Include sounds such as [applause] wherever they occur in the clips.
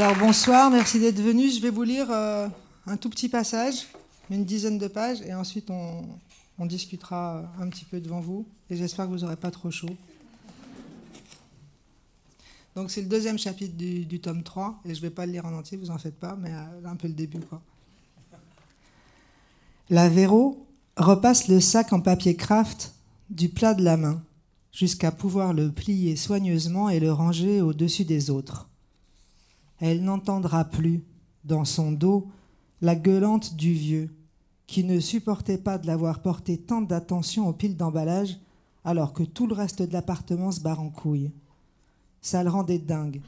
Alors bonsoir, merci d'être venu. Je vais vous lire euh, un tout petit passage, une dizaine de pages, et ensuite on, discutera un petit peu devant vous. Et j'espère que vous n'aurez pas trop chaud. Donc c'est le deuxième chapitre du, du, tome 3, et je ne vais pas le lire en entier, vous en faites pas, mais euh, un peu le début. Quoi. La Véro repasse le sac en papier craft du plat de la main, jusqu'à pouvoir le plier soigneusement et le ranger au-dessus des autres. Elle n'entendra plus, dans son dos, la gueulante du vieux, qui ne supportait pas de l'avoir porté tant d'attention aux piles d'emballage, alors que tout le reste de l'appartement se barre en couille. Ça le rendait dingue.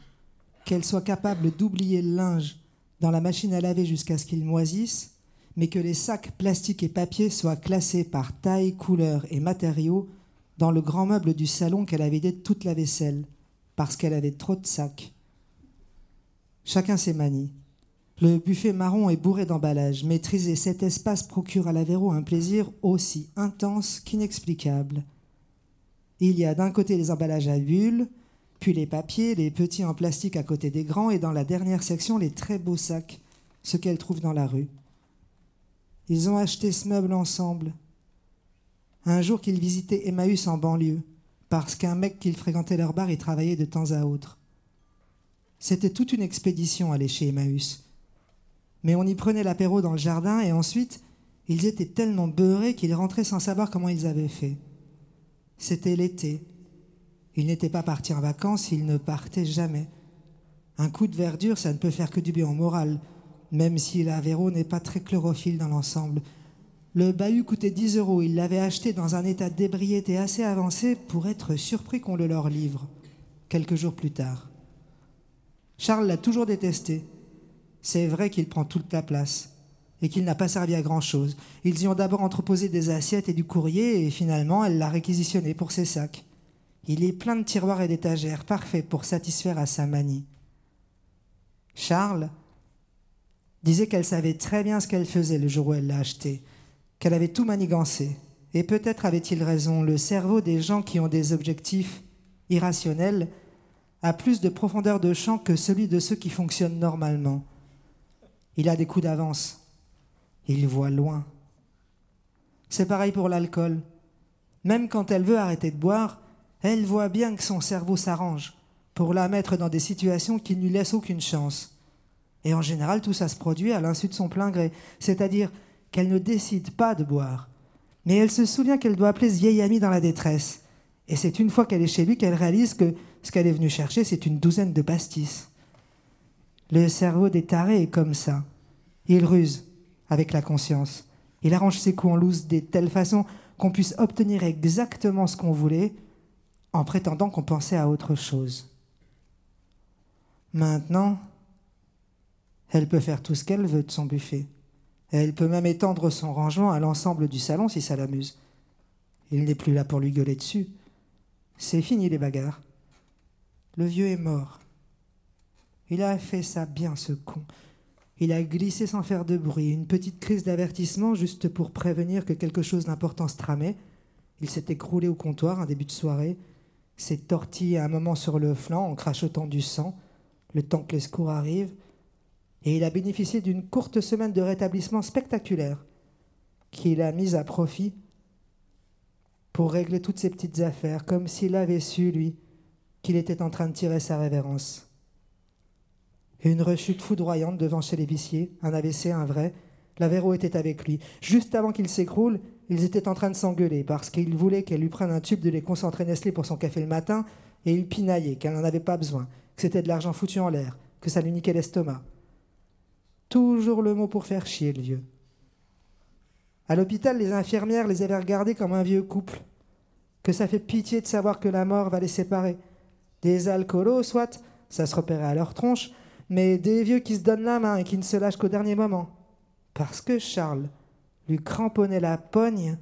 Qu'elle soit capable d'oublier le linge dans la machine à laver jusqu'à ce qu'il moisisse, mais que les sacs plastiques et papier soient classés par taille, couleur et matériaux dans le grand meuble du salon qu'elle avait vidé toute la vaisselle, parce qu'elle avait trop de sacs. Chacun ses manies. Le buffet marron est bourré d'emballages. Maîtriser cet espace procure à l'Avéro un plaisir aussi intense qu'inexplicable. Il y a d'un côté les emballages à bulles, puis les papiers, les petits en plastique à côté des grands, et dans la dernière section, les très beaux sacs, ce qu'elle trouve dans la rue. Ils ont acheté ce meuble ensemble. Un jour qu'ils visitaient Emmaüs en banlieue, parce qu'un mec qu'ils fréquentait leur bar y travaillait de temps à autre. C'était toute une expédition aller chez Emmaüs. Mais on y prenait l'apéro dans le jardin et ensuite, ils étaient tellement beurrés qu'ils rentraient sans savoir comment ils avaient fait. C'était l'été. Ils n'étaient pas partis en vacances, ils ne partaient jamais. Un coup de verdure, ça ne peut faire que du bien au moral, même si l'Avero n'est pas très chlorophylle dans l'ensemble. Le bahut coûtait 10 euros. Ils l'avaient acheté dans un état d'ébriété assez avancé pour être surpris qu'on le leur livre, quelques jours plus tard. Charles l'a toujours détesté. C'est vrai qu'il prend toute la place et qu'il n'a pas servi à grand-chose. Ils y ont d'abord entreposé des assiettes et du courrier et finalement elle l'a réquisitionné pour ses sacs. Il est plein de tiroirs et d'étagères, parfait pour satisfaire à sa manie. Charles disait qu'elle savait très bien ce qu'elle faisait le jour où elle l'a acheté, qu'elle avait tout manigancé. Et peut-être avait-il raison, le cerveau des gens qui ont des objectifs irrationnels a plus de profondeur de champ que celui de ceux qui fonctionnent normalement. Il a des coups d'avance. Il voit loin. C'est pareil pour l'alcool. Même quand elle veut arrêter de boire, elle voit bien que son cerveau s'arrange pour la mettre dans des situations qui ne lui laissent aucune chance. Et en général, tout ça se produit à l'insu de son plein gré, c'est-à-dire qu'elle ne décide pas de boire. Mais elle se souvient qu'elle doit appeler ce vieil ami dans la détresse. Et c'est une fois qu'elle est chez lui qu'elle réalise que ce qu'elle est venue chercher, c'est une douzaine de pastis. Le cerveau des tarés est comme ça. Il ruse avec la conscience. Il arrange ses coups en loose de telle façon qu'on puisse obtenir exactement ce qu'on voulait en prétendant qu'on pensait à autre chose. Maintenant, elle peut faire tout ce qu'elle veut de son buffet. Elle peut même étendre son rangement à l'ensemble du salon si ça l'amuse. Il n'est plus là pour lui gueuler dessus. C'est fini les bagarres. Le vieux est mort. Il a fait ça bien, ce con. Il a glissé sans faire de bruit, une petite crise d'avertissement juste pour prévenir que quelque chose d'important se tramait. Il s'est écroulé au comptoir un début de soirée, s'est tortillé un moment sur le flanc en crachotant du sang, le temps que les secours arrivent, et il a bénéficié d'une courte semaine de rétablissement spectaculaire qu'il a mise à profit pour régler toutes ses petites affaires, comme s'il avait su, lui, qu'il était en train de tirer sa révérence. Une rechute foudroyante devant chez les viciers, un AVC, un vrai. Lavero était avec lui. Juste avant qu'il s'écroule, ils étaient en train de s'engueuler parce qu'il voulait qu'elle lui prenne un tube de lait concentré Nestlé pour son café le matin et il pinaillait qu'elle n'en avait pas besoin, que c'était de l'argent foutu en l'air, que ça lui niquait l'estomac. Toujours le mot pour faire chier le vieux. À l'hôpital, les infirmières les avaient regardés comme un vieux couple, que ça fait pitié de savoir que la mort va les séparer. Des alcoolos, soit, ça se repérait à leur tronche, mais des vieux qui se donnent la main et qui ne se lâchent qu'au dernier moment. Parce que Charles lui cramponnait la pogne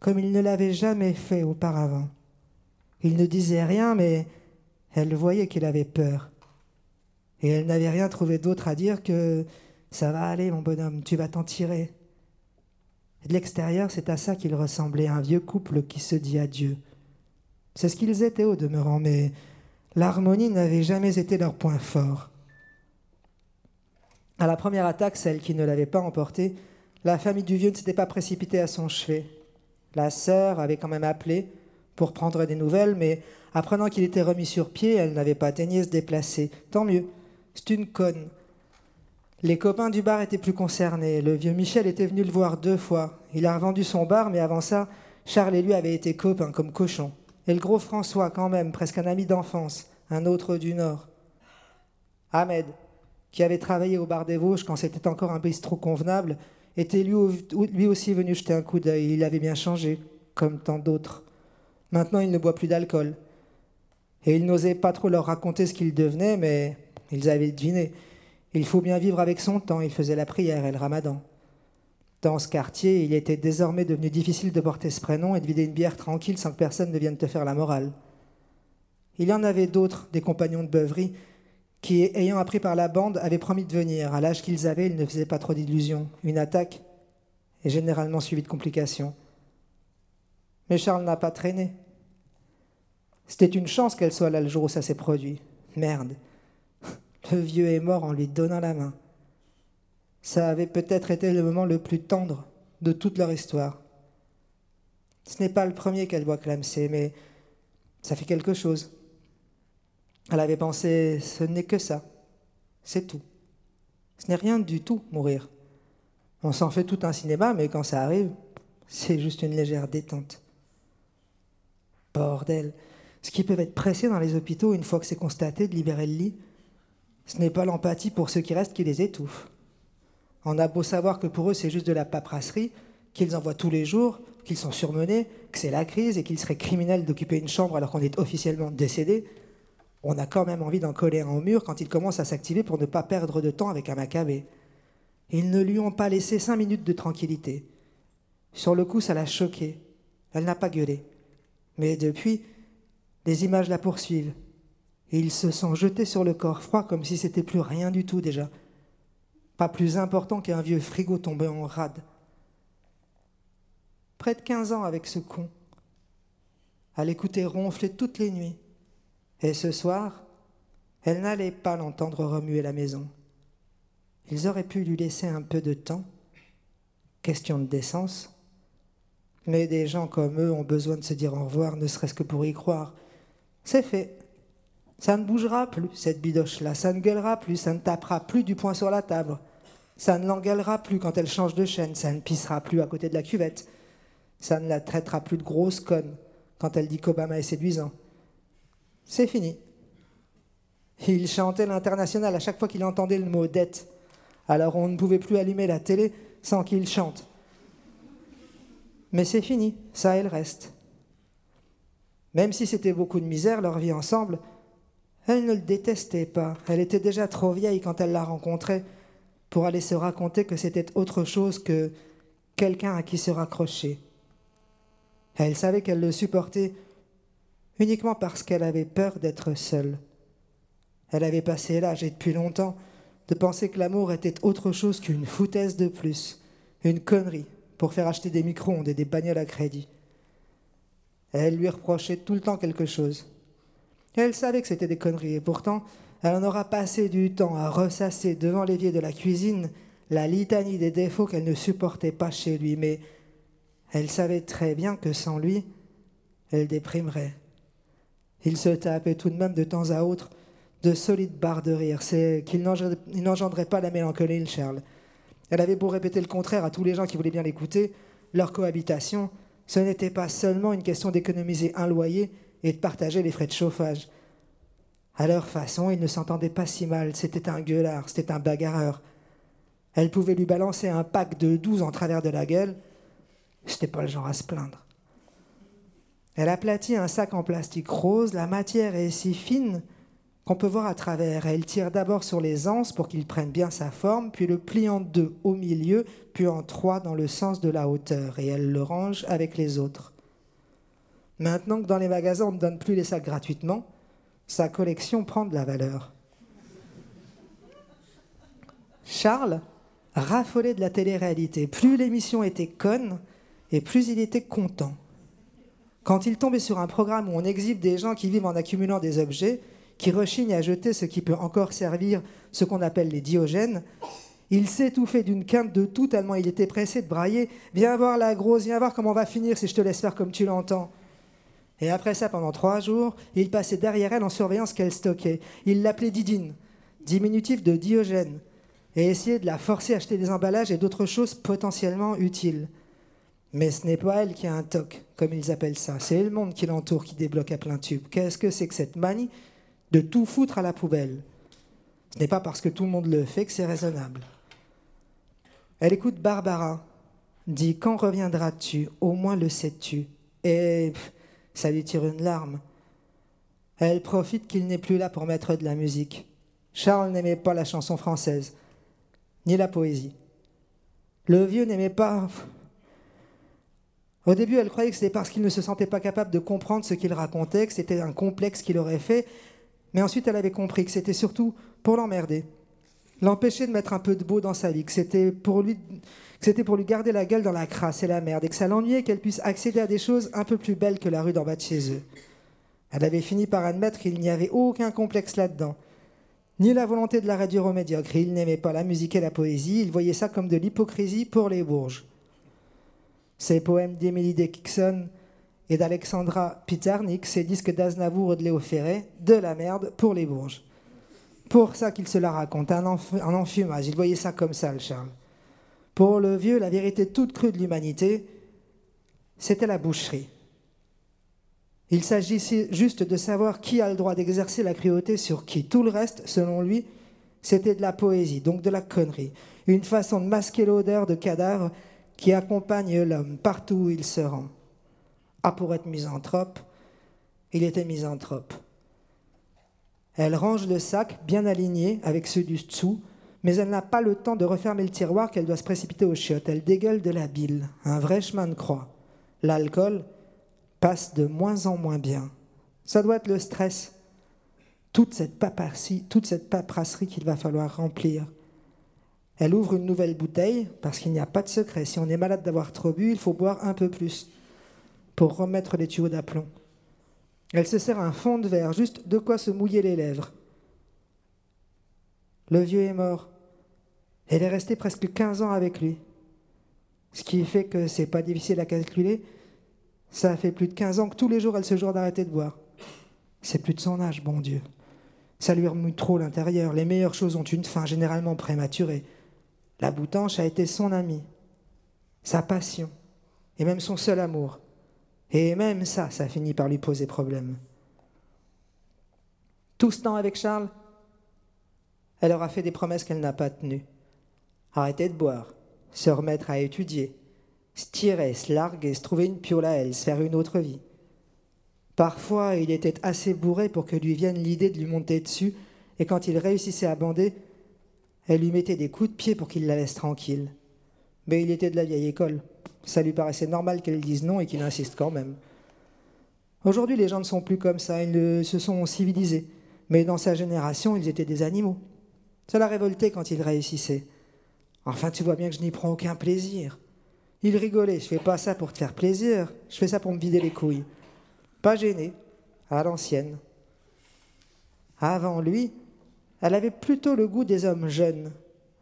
comme il ne l'avait jamais fait auparavant. Il ne disait rien, mais elle voyait qu'il avait peur. Et elle n'avait rien trouvé d'autre à dire que ça va aller, mon bonhomme, tu vas t'en tirer. De l'extérieur, c'est à ça qu'il ressemblait, un vieux couple qui se dit adieu. C'est ce qu'ils étaient au demeurant, mais l'harmonie n'avait jamais été leur point fort. À la première attaque, celle qui ne l'avait pas emporté, la famille du vieux ne s'était pas précipitée à son chevet. La sœur avait quand même appelé pour prendre des nouvelles, mais apprenant qu'il était remis sur pied, elle n'avait pas daigné se déplacer. Tant mieux, c'est une conne. Les copains du bar étaient plus concernés. Le vieux Michel était venu le voir deux fois. Il a revendu son bar, mais avant ça, Charles et lui avaient été copains comme cochons. Et le gros François, quand même, presque un ami d'enfance, un autre du Nord. Ahmed, qui avait travaillé au bar des Vosges quand c'était encore un bistrot convenable, était lui, lui aussi venu jeter un coup d'œil. Il avait bien changé, comme tant d'autres. Maintenant, il ne boit plus d'alcool. Et il n'osait pas trop leur raconter ce qu'il devenait, mais ils avaient deviné. Il faut bien vivre avec son temps, il faisait la prière et le ramadan. Dans ce quartier, il était désormais devenu difficile de porter ce prénom et de vider une bière tranquille sans que personne ne vienne te faire la morale. Il y en avait d'autres, des compagnons de beuverie, qui, ayant appris par la bande, avaient promis de venir. À l'âge qu'ils avaient, ils ne faisaient pas trop d'illusions. Une attaque est généralement suivie de complications. Mais Charles n'a pas traîné. C'était une chance qu'elle soit là le jour où ça s'est produit. Merde. [laughs] Le vieux est mort en lui donnant la main. Ça avait peut-être été le moment le plus tendre de toute leur histoire. Ce n'est pas le premier qu'elle voit clamser, mais ça fait quelque chose. Elle avait pensé, ce n'est que ça, c'est tout. Ce n'est rien du tout, mourir. On s'en fait tout un cinéma, mais quand ça arrive, c'est juste une légère détente. Bordel, ce qui peut être pressé dans les hôpitaux une fois que c'est constaté de libérer le lit, ce n'est pas l'empathie pour ceux qui restent qui les étouffe. On a beau savoir que pour eux c'est juste de la paperasserie, qu'ils envoient tous les jours, qu'ils sont surmenés, que c'est la crise et qu'il serait criminel d'occuper une chambre alors qu'on est officiellement décédé, on a quand même envie d'en coller un au mur quand il commence à s'activer pour ne pas perdre de temps avec un macabé. Ils ne lui ont pas laissé cinq minutes de tranquillité. Sur le coup, ça l'a choquée. Elle n'a pas gueulé. Mais depuis, les images la poursuivent. Et ils se sont jetés sur le corps froid comme si c'était plus rien du tout déjà. Pas plus important qu'un vieux frigo tombé en rade. Près de quinze ans avec ce con. À l'écouter ronfler toutes les nuits. Et ce soir, elle n'allait pas l'entendre remuer la maison. Ils auraient pu lui laisser un peu de temps. Question de décence. Mais des gens comme eux ont besoin de se dire au revoir, ne serait-ce que pour y croire. C'est fait. Ça ne bougera plus, cette bidoche-là. Ça ne gueulera plus, ça ne tapera plus du poing sur la table. Ça ne l'engueulera plus quand elle change de chaîne. Ça ne pissera plus à côté de la cuvette. Ça ne la traitera plus de grosse conne quand elle dit qu'Obama est séduisant. C'est fini. Il chantait l'international à chaque fois qu'il entendait le mot dette. Alors on ne pouvait plus allumer la télé sans qu'il chante. Mais c'est fini, ça elle reste. Même si c'était beaucoup de misère, leur vie ensemble, elle ne le détestait pas. Elle était déjà trop vieille quand elle l'a rencontré pour aller se raconter que c'était autre chose que quelqu'un à qui se raccrocher. Elle savait qu'elle le supportait uniquement parce qu'elle avait peur d'être seule. Elle avait passé l'âge, et depuis longtemps, de penser que l'amour était autre chose qu'une foutaise de plus, une connerie, pour faire acheter des micro-ondes et des bagnoles à crédit. Elle lui reprochait tout le temps quelque chose. Elle savait que c'était des conneries, et pourtant, elle en aura passé du temps à ressasser devant l'évier de la cuisine la litanie des défauts qu'elle ne supportait pas chez lui, mais elle savait très bien que sans lui, elle déprimerait. Il se tapait tout de même de temps à autre de solides barres de rire. C'est qu'il n'engendrait pas la mélancolie, le Charles. Elle avait beau répéter le contraire à tous les gens qui voulaient bien l'écouter, leur cohabitation, ce n'était pas seulement une question d'économiser un loyer et de partager les frais de chauffage. À leur façon, ils ne s'entendaient pas si mal. C'était un gueulard, c'était un bagarreur. Elle pouvait lui balancer un pack de douze en travers de la gueule. C'était pas le genre à se plaindre. Elle aplatit un sac en plastique rose. La matière est si fine qu'on peut voir à travers. Elle tire d'abord sur les anses pour qu'il prenne bien sa forme, puis le plie en deux au milieu, puis en trois dans le sens de la hauteur, et elle le range avec les autres. Maintenant que dans les magasins on ne donne plus les sacs gratuitement, sa collection prend de la valeur. Charles raffolait de la télé-réalité. Plus l'émission était conne, et plus il était content. Quand il tombait sur un programme où on exhibe des gens qui vivent en accumulant des objets, qui rechignent à jeter ce qui peut encore servir, ce qu'on appelle les diogènes, Il s'étouffait d'une quinte de tout tellement il était pressé de brailler. Viens voir la grosse, viens voir comment on va finir si je te laisse faire comme tu l'entends. Et après ça, pendant trois jours, il passait derrière elle en surveillant ce qu'elle stockait. Il l'appelait Didine, diminutif de Diogène, et essayait de la forcer à acheter des emballages et d'autres choses potentiellement utiles. Mais ce n'est pas elle qui a un toc, comme ils appellent ça. C'est le monde qui l'entoure qui débloque à plein tube. Qu'est-ce que c'est que cette manie de tout foutre à la poubelle? Ce n'est pas parce que tout le monde le fait que c'est raisonnable. Elle écoute Barbara, dit Quand reviendras-tu? Au moins le sais-tu? Et ça lui tire une larme. Elle profite qu'il n'est plus là pour mettre de la musique. Charles n'aimait pas la chanson française, ni la poésie. Le vieux n'aimait pas. Au début, elle croyait que c'était parce qu'il ne se sentait pas capable de comprendre ce qu'il racontait, que c'était un complexe qu'il aurait fait, mais ensuite elle avait compris que c'était surtout pour l'emmerder, l'empêcher de mettre un peu de beau dans sa vie, que c'était pour lui que c'était pour lui garder la gueule dans la crasse et la merde, et que ça l'ennuyait qu'elle puisse accéder à des choses un peu plus belles que la rue d'en bas de chez eux. Elle avait fini par admettre qu'il n'y avait aucun complexe là-dedans, ni la volonté de la réduire au médiocre. Il n'aimait pas la musique et la poésie, il voyait ça comme de l'hypocrisie pour les bourges. Ses poèmes d'Emily Dickinson et d'Alexandra Pizarnik, ses disques d'Aznavour et de Léo Ferré, de la merde pour les bourges. Pour ça qu'il se la raconte, un, un enfumage. Il voyait ça comme ça, le Charles. Pour le vieux, la vérité toute crue de l'humanité, c'était la boucherie. Il s'agissait juste de savoir qui a le droit d'exercer la cruauté sur qui. Tout le reste, selon lui, c'était de la poésie, donc de la connerie. Une façon de masquer l'odeur de cadavre qui accompagne l'homme partout où il se rend. Ah, pour être misanthrope, il était misanthrope. Elle range le sac bien aligné avec ceux du dessous, mais elle n'a pas le temps de refermer le tiroir qu'elle doit se précipiter aux chiottes. Elle dégueule de la bile, un vrai chemin de croix. L'alcool passe de moins en moins bien. Ça doit être le stress, toute cette paperasserie, toute cette paperasserie qu'il va falloir remplir. Elle ouvre une nouvelle bouteille parce qu'il n'y a pas de secret. Si on est malade d'avoir trop bu, il faut boire un peu plus pour remettre les tuyaux d'aplomb. Elle se sert un fond de verre, juste de quoi se mouiller les lèvres. Le vieux est mort. Elle est restée presque 15 ans avec lui. Ce qui fait que c'est pas difficile à calculer. Ça fait plus de 15 ans que tous les jours elle se jure d'arrêter de boire. C'est plus de son âge, bon Dieu. Ça lui remue trop l'intérieur. Les meilleures choses ont une fin, généralement prématurée. La boutanche a été son amie, sa passion, et même son seul amour. Et même ça, ça finit par lui poser problème. Tout ce temps avec Charles, elle aura fait des promesses qu'elle n'a pas tenues. Arrêter de boire, se remettre à étudier, se tirer, se larguer, se trouver une piole à elle, se faire une autre vie. Parfois, il était assez bourré pour que lui vienne l'idée de lui monter dessus, et quand il réussissait à bander, elle lui mettait des coups de pied pour qu'il la laisse tranquille. Mais il était de la vieille école. Ça lui paraissait normal qu'elle dise non et qu'il insiste quand même. Aujourd'hui, les gens ne sont plus comme ça, ils se sont civilisés. Mais dans sa génération, ils étaient des animaux. Ça l'a révolté quand il réussissait. Enfin, tu vois bien que je n'y prends aucun plaisir. Il rigolait, je fais pas ça pour te faire plaisir, je fais ça pour me vider les couilles. Pas gêné, à l'ancienne. Avant lui, elle avait plutôt le goût des hommes jeunes,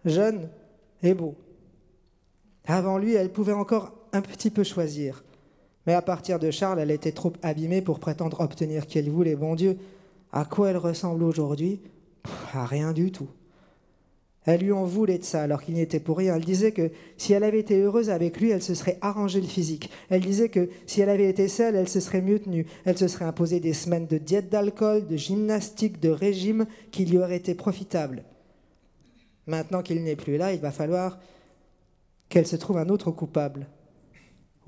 jeunes et beaux. Avant lui, elle pouvait encore un petit peu choisir. Mais à partir de Charles, elle était trop abîmée pour prétendre obtenir qu'elle voulait. Bon Dieu, à quoi elle ressemble aujourd'hui? À rien du tout. Elle lui en voulait de ça alors qu'il n'y était pour rien. Elle disait que si elle avait été heureuse avec lui, elle se serait arrangé le physique. Elle disait que si elle avait été seule, elle se serait mieux tenue. Elle se serait imposée des semaines de diète d'alcool, de gymnastique, de régime qui lui auraient été profitables. Maintenant qu'il n'est plus là, il va falloir qu'elle se trouve un autre coupable.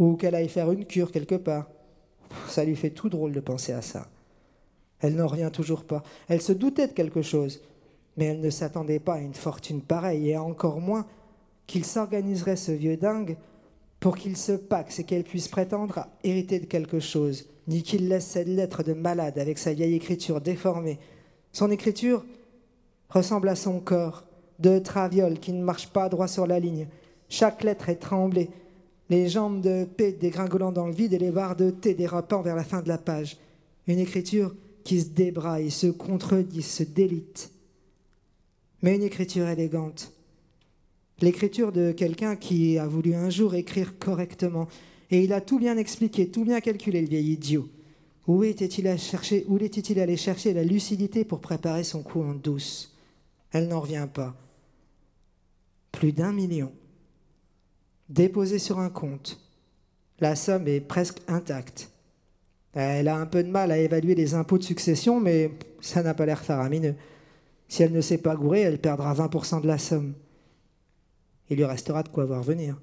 Ou qu'elle aille faire une cure quelque part. Ça lui fait tout drôle de penser à ça. Elle n'en revient toujours pas. Elle se doutait de quelque chose mais elle ne s'attendait pas à une fortune pareille, et encore moins qu'il s'organiserait ce vieux dingue pour qu'il se paxe et qu'elle puisse prétendre à hériter de quelque chose, ni qu'il laisse cette lettre de malade avec sa vieille écriture déformée. Son écriture ressemble à son corps, de traviole qui ne marche pas droit sur la ligne. Chaque lettre est tremblée, les jambes de P dégringolant dans le vide et les barres de T dérapant vers la fin de la page. Une écriture qui se débraille, se contredit, se délite mais une écriture élégante. L'écriture de quelqu'un qui a voulu un jour écrire correctement. Et il a tout bien expliqué, tout bien calculé, le vieil idiot. Où était-il était allé chercher la lucidité pour préparer son coup en douce? Elle n'en revient pas. Plus d'un million. Déposé sur un compte. La somme est presque intacte. Elle a un peu de mal à évaluer les impôts de succession, mais ça n'a pas l'air faramineux. Si elle ne s'est pas gourée, elle perdra 20% de la somme. Il lui restera de quoi voir venir.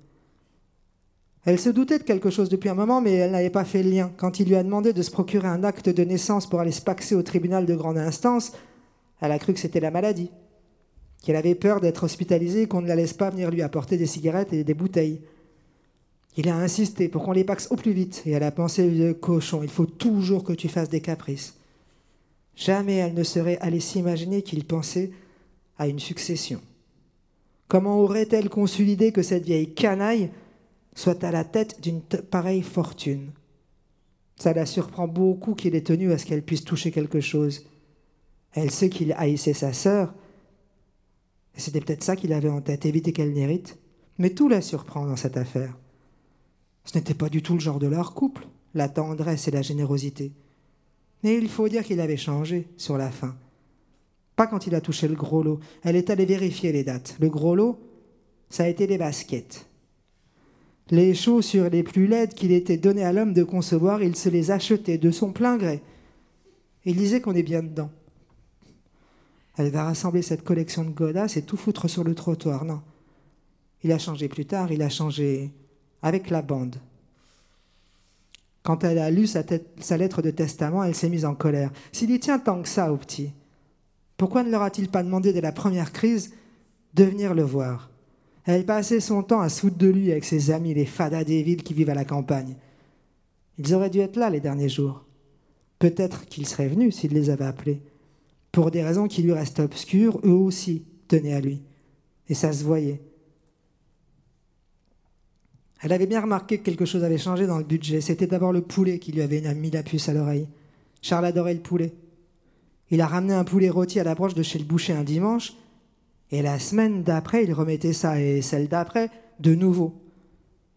Elle se doutait de quelque chose depuis un moment, mais elle n'avait pas fait le lien. Quand il lui a demandé de se procurer un acte de naissance pour aller se paxer au tribunal de grande instance, elle a cru que c'était la maladie, qu'elle avait peur d'être hospitalisée et qu'on ne la laisse pas venir lui apporter des cigarettes et des bouteilles. Il a insisté pour qu'on les paxe au plus vite, et elle a pensé le cochon, il faut toujours que tu fasses des caprices. Jamais elle ne serait allée s'imaginer qu'il pensait à une succession. Comment aurait-elle conçu l'idée que cette vieille canaille soit à la tête d'une pareille fortune? Ça la surprend beaucoup qu'il ait tenu à ce qu'elle puisse toucher quelque chose. Elle sait qu'il haïssait sa sœur, c'était peut-être ça qu'il avait en tête, éviter qu'elle n'hérite. Mais tout la surprend dans cette affaire. Ce n'était pas du tout le genre de leur couple, la tendresse et la générosité. Mais il faut dire qu'il avait changé sur la fin. Pas quand il a touché le gros lot. Elle est allée vérifier les dates. Le gros lot, ça a été les baskets. Les chaussures les plus laides qu'il était donné à l'homme de concevoir, il se les achetait de son plein gré. Il disait qu'on est bien dedans. Elle va rassembler cette collection de godasses et tout foutre sur le trottoir. Non? Il a changé plus tard, il a changé avec la bande. Quand elle a lu sa, lettre de testament, elle s'est mise en colère. S'il y tient tant que ça au petit, pourquoi ne leur a-t-il pas demandé dès la première crise de venir le voir? Elle passait son temps à se de lui avec ses amis, les fadas des villes qui vivent à la campagne. Ils auraient dû être là les derniers jours. Peut-être qu'ils seraient venus s'il les avait appelés. Pour des raisons qui lui restent obscures, eux aussi tenaient à lui. Et ça se voyait. Elle avait bien remarqué que quelque chose avait changé dans le budget. C'était d'abord le poulet qui lui avait mis la puce à l'oreille. Charles adorait le poulet. Il a ramené un poulet rôti à la broche de chez le boucher un dimanche, et la semaine d'après, il remettait ça, et celle d'après, de nouveau.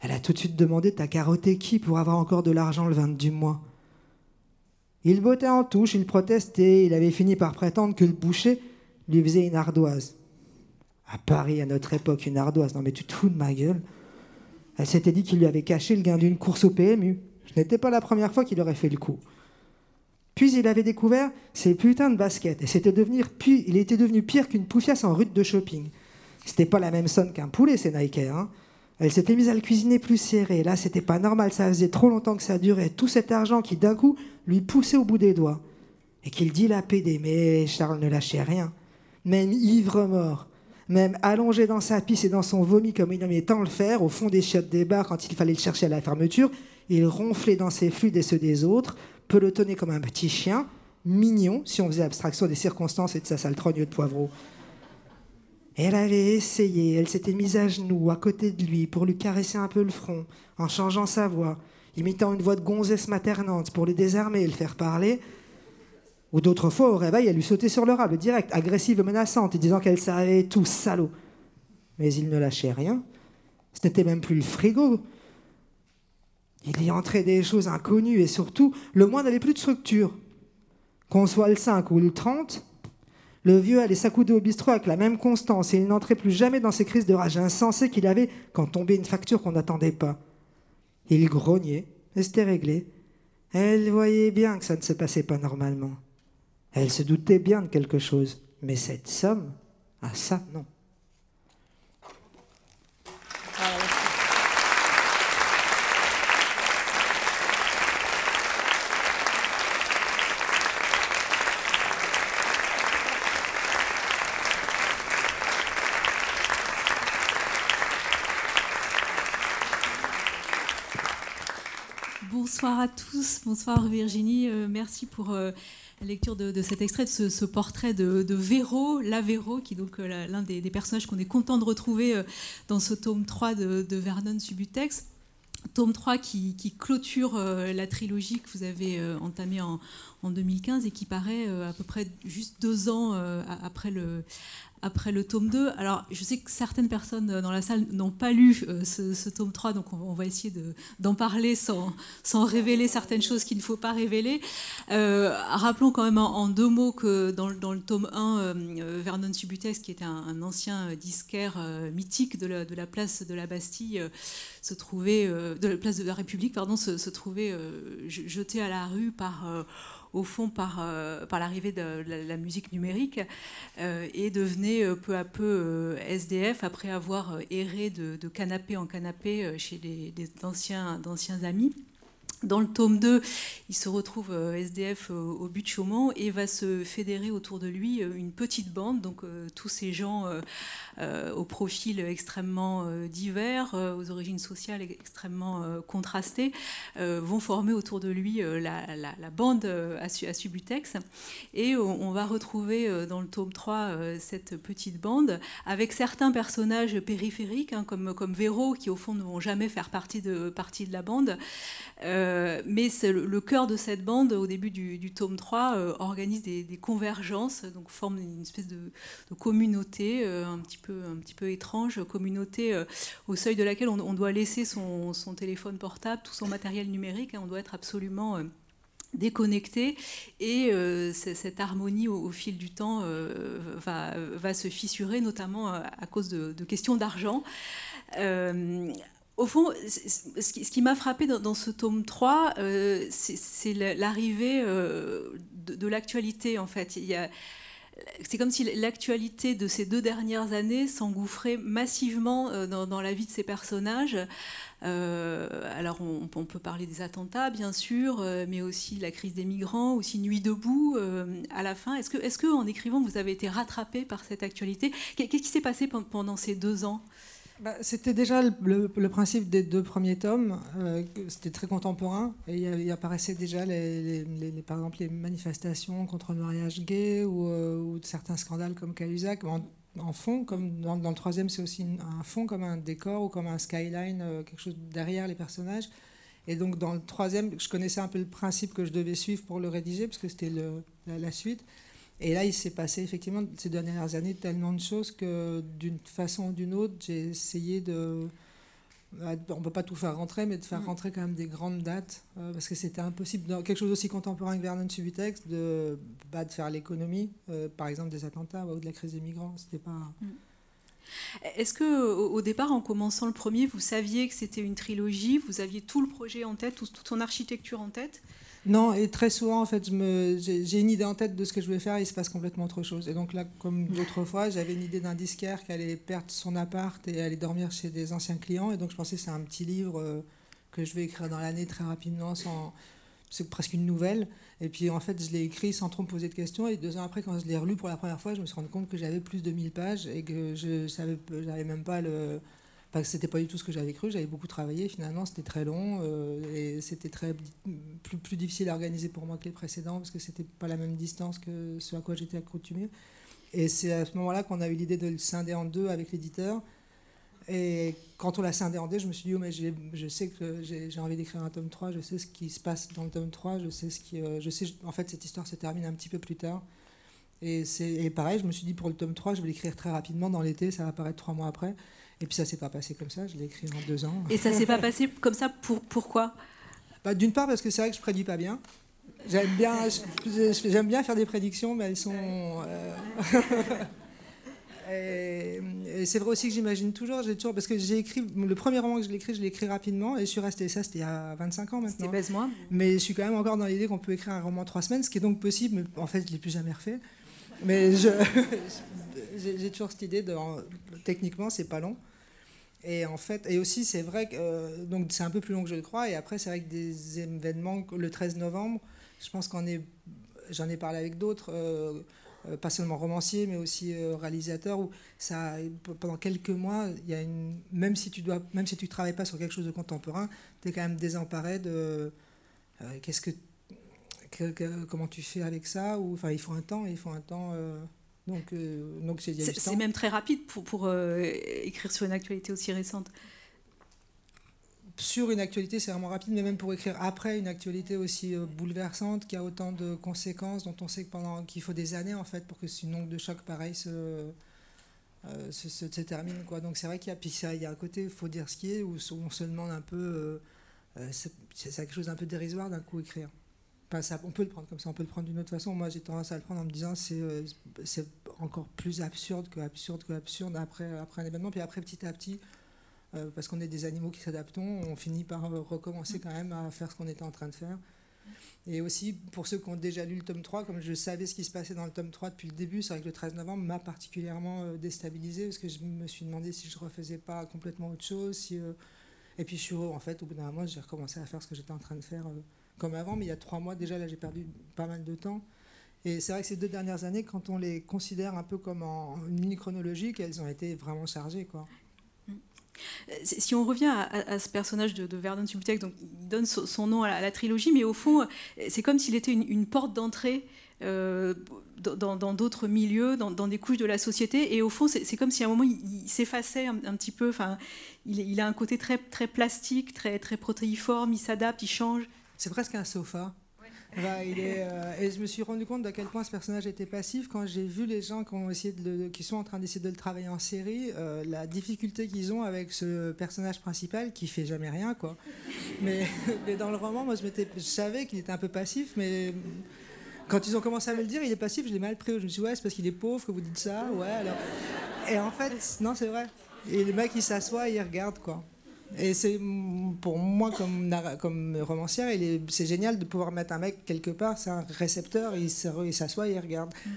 Elle a tout de suite demandé T'as carotté qui pour avoir encore de l'argent le 20 du mois Il bottait en touche, il protestait, il avait fini par prétendre que le boucher lui faisait une ardoise. À Paris, à notre époque, une ardoise, non mais tu te fous de ma gueule. Elle s'était dit qu'il lui avait caché le gain d'une course au PMU. Ce n'était pas la première fois qu'il aurait fait le coup. Puis il avait découvert ces putains de baskets. Et c'était devenir, puis il était devenu pire qu'une poufiasse en rute de shopping. C'était pas la même sonne qu'un poulet, ces Nike. Hein. Elle s'était mise à le cuisiner plus serré. Là, c'était pas normal. Ça faisait trop longtemps que ça durait. Tout cet argent qui, d'un coup, lui poussait au bout des doigts. Et qu'il dilapidait. Mais Charles ne lâchait rien. Même ivre-mort. Même allongé dans sa pisse et dans son vomi comme il aimait tant le faire, au fond des chiottes des bars quand il fallait le chercher à la fermeture, il ronflait dans ses flux et ceux des autres, pelotonné comme un petit chien, mignon, si on faisait abstraction des circonstances et de sa sale trogne de poivreau. Elle avait essayé, elle s'était mise à genoux à côté de lui pour lui caresser un peu le front, en changeant sa voix, imitant une voix de gonzesse maternante pour le désarmer et le faire parler. Ou d'autres fois, au réveil, elle lui sautait sur le rable, direct, agressive menaçante, disant qu'elle savait tout, salaud. Mais il ne lâchait rien. Ce n'était même plus le frigo, il y entrait des choses inconnues et surtout, le mois n'avait plus de structure. Qu'on soit le 5 ou le 30, le vieux allait s'accouder au bistrot avec la même constance et il n'entrait plus jamais dans ces crises de rage insensées qu'il avait quand tombait une facture qu'on n'attendait pas. Il grognait et c'était réglé. Elle voyait bien que ça ne se passait pas normalement. Elle se doutait bien de quelque chose, mais cette somme, ah ça, non. Bonsoir à tous, bonsoir Virginie, euh, merci pour euh, lecture de, cet extrait, de ce, portrait de, Véro, la Véro, qui est donc euh, l'un des, personnages qu'on est content de retrouver dans ce tome 3 de, Vernon Subutex. Tome 3 qui, clôture la trilogie que vous avez entamée en, 2015 et qui paraît à peu près juste deux ans après le, après le tome 2. Alors, je sais que certaines personnes dans la salle n'ont pas lu euh, ce, tome 3, donc on, va essayer d'en parler sans, révéler certaines choses qu'il ne faut pas révéler. Euh, rappelons quand même en, deux mots que dans, le tome 1, euh, Vernon Subutex, qui était un, ancien disquaire mythique de la, place de la Bastille, se trouvait, de la place de la République, pardon, se trouvait jeté à la rue par au fond par, euh, par l'arrivée de, la, musique numérique euh, et devenait euh, peu à peu SDF après avoir erré de, canapé en canapé chez des, d'anciens amis. Dans le tome 2, il se retrouve SDF au but Chaumont et va se fédérer autour de lui une petite bande, donc tous ces gens euh, au profil extrêmement euh, divers, euh, aux origines sociales extrêmement contrastées, vont former autour de lui la, bande à, Subutex. Et on, va retrouver dans le tome 3 cette petite bande avec certains personnages périphériques, hein, comme, comme Véro, qui au fond ne vont jamais faire partie de la bande. Mais le, cœur de cette bande, au début du, tome 3, organise des, convergences, donc forme une espèce de, communauté un petit peu un petit peu étrange, communauté euh, au seuil de laquelle on, doit laisser son, téléphone portable, tout son matériel numérique, hein, on doit être absolument euh, déconnecté et euh, cette harmonie au, fil du temps va, se fissurer, notamment à cause de, questions d'argent. Au fond, ce qui, m'a frappé dans, ce tome 3, c'est l'arrivée de, de l'actualité, en fait. C'est comme si l'actualité de ces deux dernières années s'engouffrait massivement euh, dans, la vie de ces personnages. Euh, alors on, peut parler des attentats, bien sûr, euh, mais aussi la crise des migrants, aussi Nuit debout à la fin. Est-ce que, en écrivant, vous avez été rattrapé par cette actualité? Qu'est-ce qui s'est passé pendant ces deux ans? Bah, c'était déjà le, principe des deux premiers tomes. Euh, c'était très contemporain. Et il, apparaissait déjà, les, par exemple, les manifestations contre le mariage gay ou, euh, certains scandales comme Cahuzac. En, fond, comme dans, le troisième, c'est aussi un fond comme un décor ou comme un skyline, euh, quelque chose derrière les personnages. Et donc dans le troisième, je connaissais un peu le principe que je devais suivre pour le rédiger, parce que c'était la, suite. Et là, il s'est passé effectivement ces dernières années tellement de choses que d'une façon ou d'une autre, j'ai essayé de. Bah, on ne peut pas tout faire rentrer, mais de faire mm. rentrer quand même des grandes dates, euh, parce que c'était impossible, dans quelque chose aussi contemporain que Vernon Subutex, de, bah, de faire l'économie, euh, par exemple des attentats ou de la crise des migrants. C'était pas. Mm. Est-ce que au départ, en commençant le premier, vous saviez que c'était une trilogie, vous aviez tout le projet en tête, toute son architecture en tête? Non, et très souvent, en fait, j'ai une idée en tête de ce que je vais faire, et il se passe complètement autre chose. Et donc là, comme d'autres fois, j'avais une idée d'un disquaire qui allait perdre son appart et aller dormir chez des anciens clients. Et donc je pensais c'est un petit livre euh, que je vais écrire dans l'année très rapidement, sans... c'est presque une nouvelle. Et puis en fait, je l'ai écrit sans trop me poser de questions. Et deux ans après, quand je l'ai relu pour la première fois, je me suis rendu compte que j'avais plus de 1000 pages et que je savais, même pas le que c'était pas du tout ce que j'avais cru. J'avais beaucoup travaillé. Finalement, c'était très long euh, et c'était très plus, plus difficile à organiser pour moi que les précédents parce que c'était pas la même distance que ce à quoi j'étais accoutumé. Et c'est à ce moment-là qu'on a eu l'idée de le scinder en deux avec l'éditeur. Et quand on l'a scindé en deux, je me suis dit, oh, mais je sais que j'ai envie d'écrire un tome 3, je sais ce qui se passe dans le tome 3, je sais ce qui. Euh, je sais, en fait, cette histoire se termine un petit peu plus tard. Et, et pareil, je me suis dit, pour le tome 3, je vais l'écrire très rapidement dans l'été, ça va apparaître trois mois après. Et puis ça s'est pas passé comme ça, je l'ai écrit en deux ans. Et ça s'est pas [laughs] passé comme ça, pour, pourquoi? Bah, D'une part parce que c'est vrai que je prédis pas bien. J'aime bien, j'aime bien faire des prédictions, mais elles sont... Euh, [laughs] et, c'est vrai aussi que j'imagine toujours, j'ai toujours, parce que j'ai écrit, le premier roman que je l'ai écrit, je l'ai écrit rapidement, et je suis restée, ça c'était il y a 25 ans maintenant. C'était moi Mais je suis quand même encore dans l'idée qu'on peut écrire un roman en trois semaines, ce qui est donc possible, mais en fait je ne l'ai plus jamais refait. Mais [laughs] j'ai toujours cette idée de, techniquement c'est pas long. Et en fait, et aussi, c'est vrai que euh, donc c'est un peu plus long que je le crois. Et après, c'est vrai que des événements, le 13 novembre, je pense qu'on est, j'en ai parlé avec d'autres, euh, euh, pas seulement romanciers, mais aussi réalisateurs, où ça, pendant quelques mois, il y a une, même si tu dois, même si tu travailles pas sur quelque chose de contemporain, tu es quand même désemparé de qu'est-ce que, comment tu fais avec ça, ou enfin, il faut un temps, il faut un temps. Donc, euh, donc c'est même très rapide pour, pour euh, écrire sur une actualité aussi récente. Sur une actualité, c'est vraiment rapide, mais même pour écrire après une actualité aussi euh, bouleversante, qui a autant de conséquences, dont on sait que pendant qu'il faut des années en fait pour que ce nombre de chocs pareil se, se, termine. Quoi. Donc c'est vrai qu'il y, a, il y a un côté, il faut dire ce qui est, où, on se demande un peu, c'est quelque chose d'un peu dérisoire d'un coup écrire. ça, on peut le prendre comme ça, on peut le prendre d'une autre façon. Moi, j'ai tendance à le prendre en me disant c'est c'est encore plus absurde que absurde que absurde après, après un événement. Puis après, petit à petit, euh, parce qu'on est des animaux qui s'adaptent, on finit par recommencer quand même à faire ce qu'on était en train de faire. Et aussi, pour ceux qui ont déjà lu le tome 3, comme je savais ce qui se passait dans le tome 3 depuis le début, c'est vrai que le 13 novembre m'a particulièrement euh, déstabilisé, parce que je me suis demandé si je refaisais pas complètement autre chose. Si, euh, Et puis je suis en fait, au bout d'un mois, j'ai recommencé à faire ce que j'étais en train de faire comme avant, mais il y a trois mois déjà, là j'ai perdu pas mal de temps. Et c'est vrai que ces deux dernières années, quand on les considère un peu comme en une mini chronologique, elles ont été vraiment chargées. Quoi. Euh, si on revient à, ce personnage de, Vernon Subutex, donc il donne son, nom à la, trilogie, mais au fond, c'est comme s'il était une, porte d'entrée euh, dans d'autres milieux, dans, des couches de la société. Et au fond, c'est comme si à un moment, il, s'effaçait un, petit peu. Enfin, il, il, a un côté très, très plastique, très, très protéiforme, il s'adapte, il change. C'est presque un sofa. Euh, et je me suis rendu compte à quel point ce personnage était passif quand j'ai vu les gens qui, sont en train d'essayer de le travailler en série, euh, la difficulté qu'ils ont avec ce personnage principal qui fait jamais rien. Quoi. Mais, [laughs] dans le roman, moi je, savais qu'il était un peu passif, mais quand ils ont commencé à me le dire, il est passif, je l'ai mal pris. Je me suis dit, ouais, c'est parce qu'il est pauvre que vous dites ça. Ouais. Et en fait, non, c'est vrai. Et le mec, il s'assoit et il regarde, quoi. Et c'est pour moi, comme, comme romancière, c'est génial de pouvoir mettre un mec quelque part, c'est un récepteur, il s'assoit et il regarde. Mm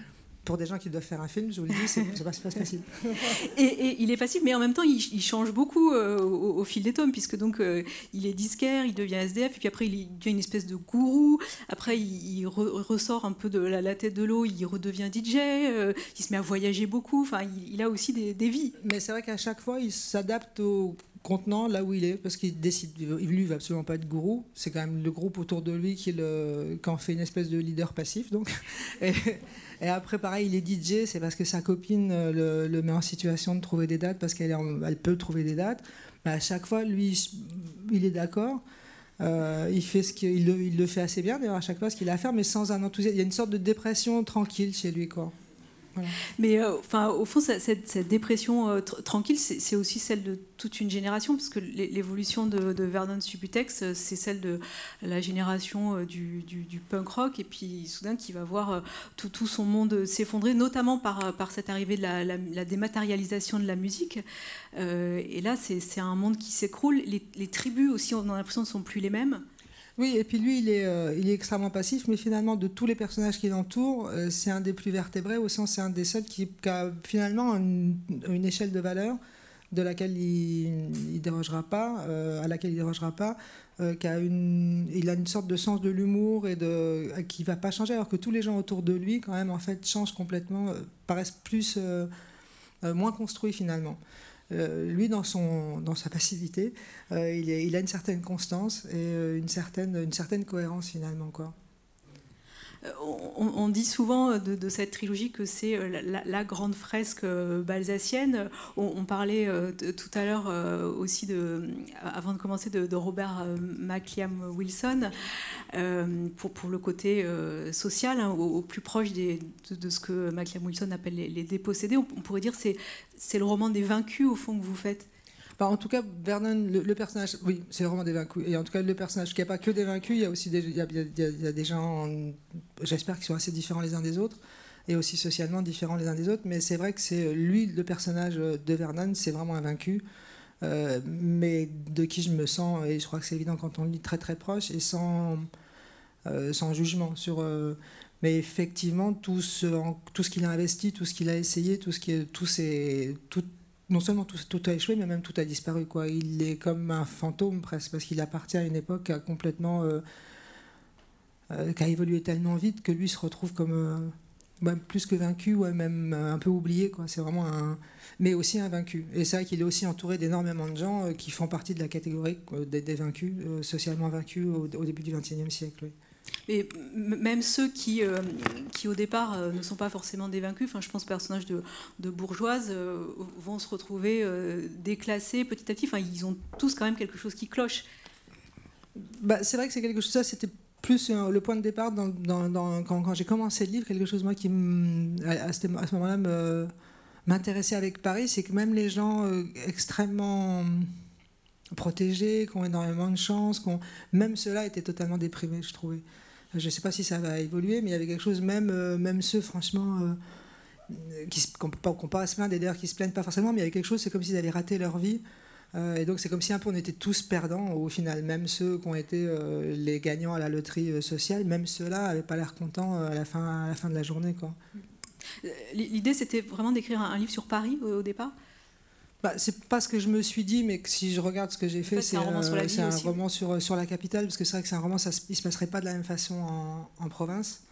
pour des gens qui doivent faire un film, je vous le dis, c'est pas, pas facile. [laughs] et, il est facile, mais en même temps, il, change beaucoup euh, au, fil des tomes, puisque donc euh, il est disquaire, il devient SDF, et puis après il devient une espèce de gourou. Après, il, ressort un peu de la, tête de l'eau, il redevient DJ, euh, il se met à voyager beaucoup. Enfin, il, a aussi des, des vies. Mais c'est vrai qu'à chaque fois, il s'adapte au contenant là où il est, parce qu'il décide, lui, il veut absolument pas être gourou. C'est quand même le groupe autour de lui qui, le, en fait une espèce de leader passif, donc. [laughs] Et, après, pareil, il est DJ, c'est parce que sa copine euh, le, met en situation de trouver des dates, parce qu'elle elle peut trouver des dates. Mais à chaque fois, lui, il est d'accord. Euh, il fait ce le, le fait assez bien d'ailleurs à chaque fois ce qu'il a à faire, mais sans un enthousiasme. Il y a une sorte de dépression tranquille chez lui, quoi. Mais euh, au fond, cette, dépression euh, tranquille, c'est aussi celle de toute une génération, parce que l'évolution de, Vernon Subutex, euh, c'est celle de la génération du, punk rock, et puis soudain qui va voir tout, son monde s'effondrer, notamment par, par cette arrivée de la, dématérialisation de la musique. et là, c'est un monde qui s'écroule. Les, les, tribus aussi, on a l'impression, ne sont plus les mêmes. Oui, et puis lui, il est, euh, il est extrêmement passif, mais finalement, de tous les personnages qui l'entourent, euh, c'est un des plus vertébrés, au sens c'est un des seuls qui, a finalement une, échelle de valeur de laquelle il ne dérogera pas, euh, à laquelle il dérogera pas, qui a une, il a une sorte de sens de l'humour et de, qui va pas changer, alors que tous les gens autour de lui, quand même, en fait, changent complètement, paraissent plus, moins construits finalement. Euh, lui, dans, son, dans sa passivité, euh, il, il, a une certaine constance et euh, une certaine, une certaine cohérence finalement. Quoi. Euh, on, dit souvent de, cette trilogie que c'est euh, la, grande fresque euh, balsacienne. On, parlait tout à l'heure aussi, avant de commencer, de, Robert McLiam Wilson pour, le côté social, hein, au, plus proche de, ce que McLiam Wilson appelle les, dépossédés. On, on pourrait dire que c'est le roman des vaincus, au fond, que vous faites en tout cas, Vernon, le, personnage, oui, c'est vraiment des vaincus. Et en tout cas, le personnage, qui n'y a pas que des vaincus, il y a aussi des, il y a, des gens, j'espère, qui sont assez différents les uns des autres, et aussi socialement différents les uns des autres. Mais c'est vrai que c'est lui, le personnage de Vernon, c'est vraiment un vaincu. Euh, mais de qui je me sens, et je crois que c'est évident quand on lit très très proche, et sans, euh, sans jugement sur. Euh, mais effectivement, tout ce, qu'il a investi, tout ce qu'il a essayé, tout ce qui, tout, tout, non seulement tout, a échoué, mais même tout a disparu. Quoi. Il est comme un fantôme presque, parce qu'il appartient à une époque qui a complètement. Euh, euh, qui a évolué tellement vite que lui se retrouve comme. Euh, plus que vaincu, ou même un peu oublié. Quoi. C'est vraiment un. Mais aussi un vaincu. Et c'est vrai qu'il est aussi entouré d'énormément de gens qui font partie de la catégorie des, vaincus, socialement vaincus au, début du XXIe siècle. Mais même ceux qui, euh, qui au départ, euh, ne sont pas forcément dévaincus, enfin, je pense personnages de, de bourgeoises, euh, vont se retrouver déclassés petit à petit. Enfin, ils ont tous quand même quelque chose qui cloche. Bah, c'est vrai que c'est quelque chose, ça c'était plus le point de départ dans, dans, quand, quand j'ai commencé le livre, quelque chose moi qui, à ce moment-là, m'intéressait avec Paris, c'est que même les gens extrêmement protégés, qui ont énormément de chance, même ceux-là étaient totalement déprimés, je trouvais. Je ne sais pas si ça va évoluer, mais il y avait quelque chose, même, même ceux, franchement, qui n'ont pas, pas se plaindre, d'ailleurs qui se plaignent pas forcément, mais il y avait quelque chose, c'est comme s'ils avaient raté leur vie. Euh, et donc c'est comme si un peu on était tous perdants au final, même ceux qui ont été euh, les gagnants à la loterie euh, sociale, même ceux-là n'avaient pas l'air contents à la, fin, à la fin de la journée. L'idée c'était vraiment d'écrire un, livre sur Paris au, départ? Bah, c'est pas ce que je me suis dit, mais si je regarde ce que j'ai fait, c'est un, roman, sur la, un roman sur, sur, la capitale, parce que c'est vrai que c'est un roman, ça, il se passerait pas de la même façon en, en province,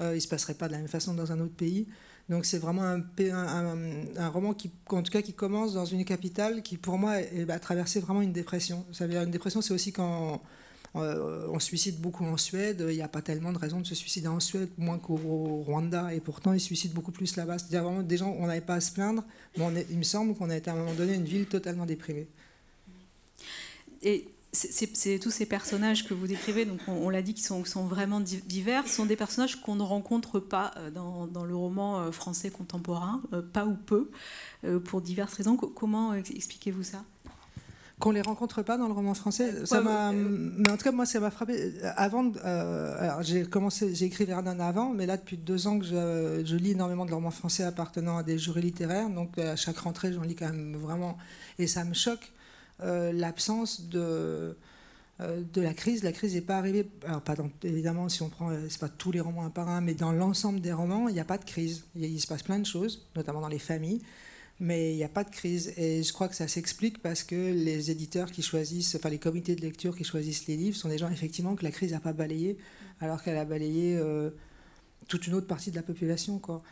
euh, il se passerait pas de la même façon dans un autre pays. Donc c'est vraiment un, un, roman qui, en tout cas, qui commence dans une capitale qui, pour moi, a traversé vraiment une dépression. Ça veut dire une dépression, c'est aussi quand euh, on suicide beaucoup en Suède. Il n'y a pas tellement de raisons de se suicider en Suède, moins qu'au Rwanda, et pourtant ils suicident beaucoup plus là-bas. C'est-à-dire vraiment des gens, on n'avait pas à se plaindre, mais il me semble qu'on a été à un moment donné une ville totalement déprimée. Et c'est tous ces personnages que vous décrivez, donc on, l'a dit, qui sont, vraiment divers, sont des personnages qu'on ne rencontre pas euh, dans, le roman euh, français contemporain, pas ou peu, pour diverses raisons. Comment expliquez-vous ça? Qu'on les rencontre pas dans le roman français, ça m'a. Mais en tout cas, moi, ça m'a frappé. Avant, alors j'ai commencé, j'ai écrit Vernon avant, mais là, depuis deux ans que je, je, lis énormément de romans français appartenant à des jurys littéraires. Donc, à chaque rentrée, j'en lis quand même vraiment, et ça me choque euh, l'absence de, euh, de la crise. La crise n'est pas arrivée, alors pas évidemment si on prend, euh, c'est pas tous les romans un par un, mais dans l'ensemble des romans, il n'y a pas de crise. Il, se passe plein de choses, notamment dans les familles, mais il n'y a pas de crise. Et je crois que ça s'explique parce que les éditeurs qui choisissent, enfin les comités de lecture qui choisissent les livres sont des gens effectivement que la crise n'a pas balayé, alors qu'elle a balayé toute une autre partie de la population. Quoi.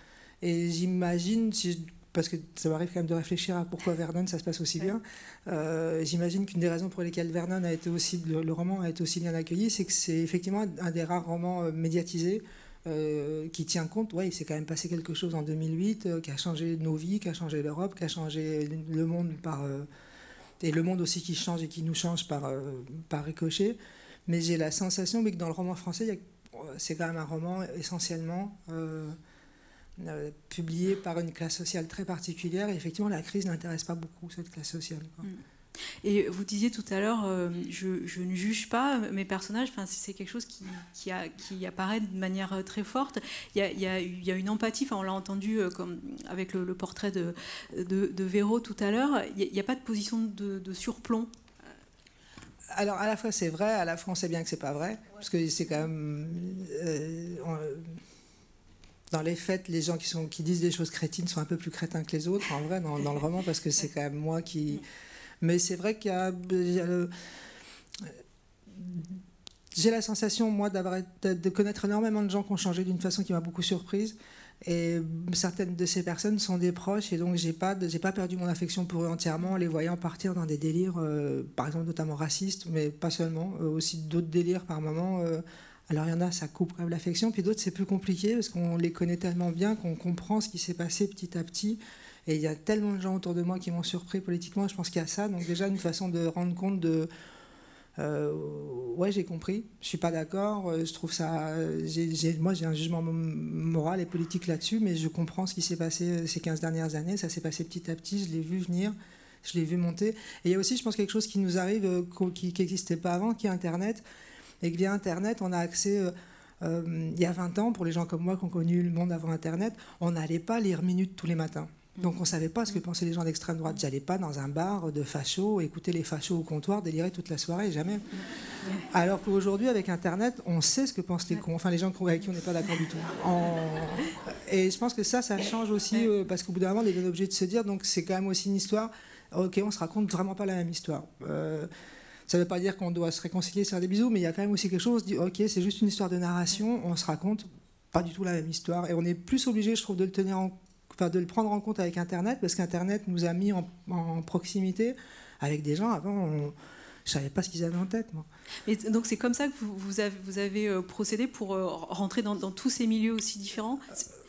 Et j'imagine, si parce que ça m'arrive quand même de réfléchir à pourquoi Vernon ça se passe aussi bien. Euh, j'imagine qu'une des raisons pour lesquelles Vernon a été aussi le, roman a été aussi bien accueilli, c'est que c'est effectivement un des rares romans euh, médiatisés euh, qui tient compte. Ouais, il s'est quand même passé quelque chose en 2008 qui a changé nos vies, qui a changé l'Europe, qui a changé le monde par et le monde aussi qui change et qui nous change par par ricochet. Mais j'ai la sensation que dans le roman français, c'est quand même un roman essentiellement euh, publié par une classe sociale très particulière. Et effectivement, la crise n'intéresse pas beaucoup cette classe sociale. Mm. Et vous disiez tout à l'heure, euh, je, ne juge pas mes personnages, enfin, c'est quelque chose qui, qui, a, qui, apparaît de manière euh, très forte. Il y a, il y a, une empathie, enfin, on l'a entendu comme avec le, portrait de, de, de, Véro tout à l'heure, il n'y a, pas de position de, surplomb? Alors à la fois c'est vrai, à la fois on sait bien que c'est pas vrai, parce que c'est quand même dans les faits, les gens qui, sont, qui disent des choses crétines sont un peu plus crétins que les autres, en vrai, dans, le roman, parce que c'est quand même moi qui. Mais c'est vrai qu'il y a. J'ai la sensation, moi, de connaître énormément de gens qui ont changé d'une façon qui m'a beaucoup surprise. Et certaines de ces personnes sont des proches, et donc j'ai pas, j'ai pas perdu mon affection pour eux entièrement en les voyant partir dans des délires, euh, par exemple notamment racistes, mais pas seulement, euh, aussi d'autres délires par moments. Euh, alors il y en a, ça coupe quand même l'affection, puis d'autres, c'est plus compliqué parce qu'on les connaît tellement bien qu'on comprend ce qui s'est passé petit à petit. Et il y a tellement de gens autour de moi qui m'ont surpris politiquement, je pense qu'il y a ça. Donc déjà une façon de rendre compte de... Euh, ouais, j'ai compris, je suis pas d'accord, euh, je trouve ça... moi j'ai un jugement moral et politique là-dessus, mais je comprends ce qui s'est passé euh, ces 15 dernières années, ça s'est passé petit à petit, je l'ai vu venir, je l'ai vu monter. Et il y a aussi, je pense, quelque chose qui nous arrive, qui n'existait pas avant, qui est Internet et que via Internet, on a accès. Il y a 20 ans, pour les gens comme moi qui ont connu le monde avant Internet, on n'allait pas lire Minute tous les matins. Donc on ne savait pas ce que pensaient les gens d'extrême droite. J'allais pas dans un bar de fachos, écouter les fachos au comptoir, délirer toute la soirée, jamais. Alors qu'aujourd'hui, avec Internet, on sait ce que pensent les cons, enfin les gens avec qui on n'est pas d'accord du tout. Et je pense que ça, ça change aussi, euh, parce qu'au bout d'un moment, on est bien obligé de se dire, donc c'est quand même aussi une histoire, ok, on se raconte vraiment pas la même histoire. Ça ne veut pas dire qu'on doit se réconcilier, se faire des bisous, mais il y a quand même aussi quelque chose, dit, ok, c'est juste une histoire de narration, on se raconte pas du tout la même histoire. Et on est plus obligé, je trouve, de le, tenir enfin, de le prendre en compte avec Internet, parce qu'Internet nous a mis en, proximité avec des gens avant. On, je savais pas ce qu'ils avaient en tête, moi. Et donc c'est comme ça que vous, avez, vous avez, euh, procédé pour euh, rentrer dans, tous ces milieux aussi différents?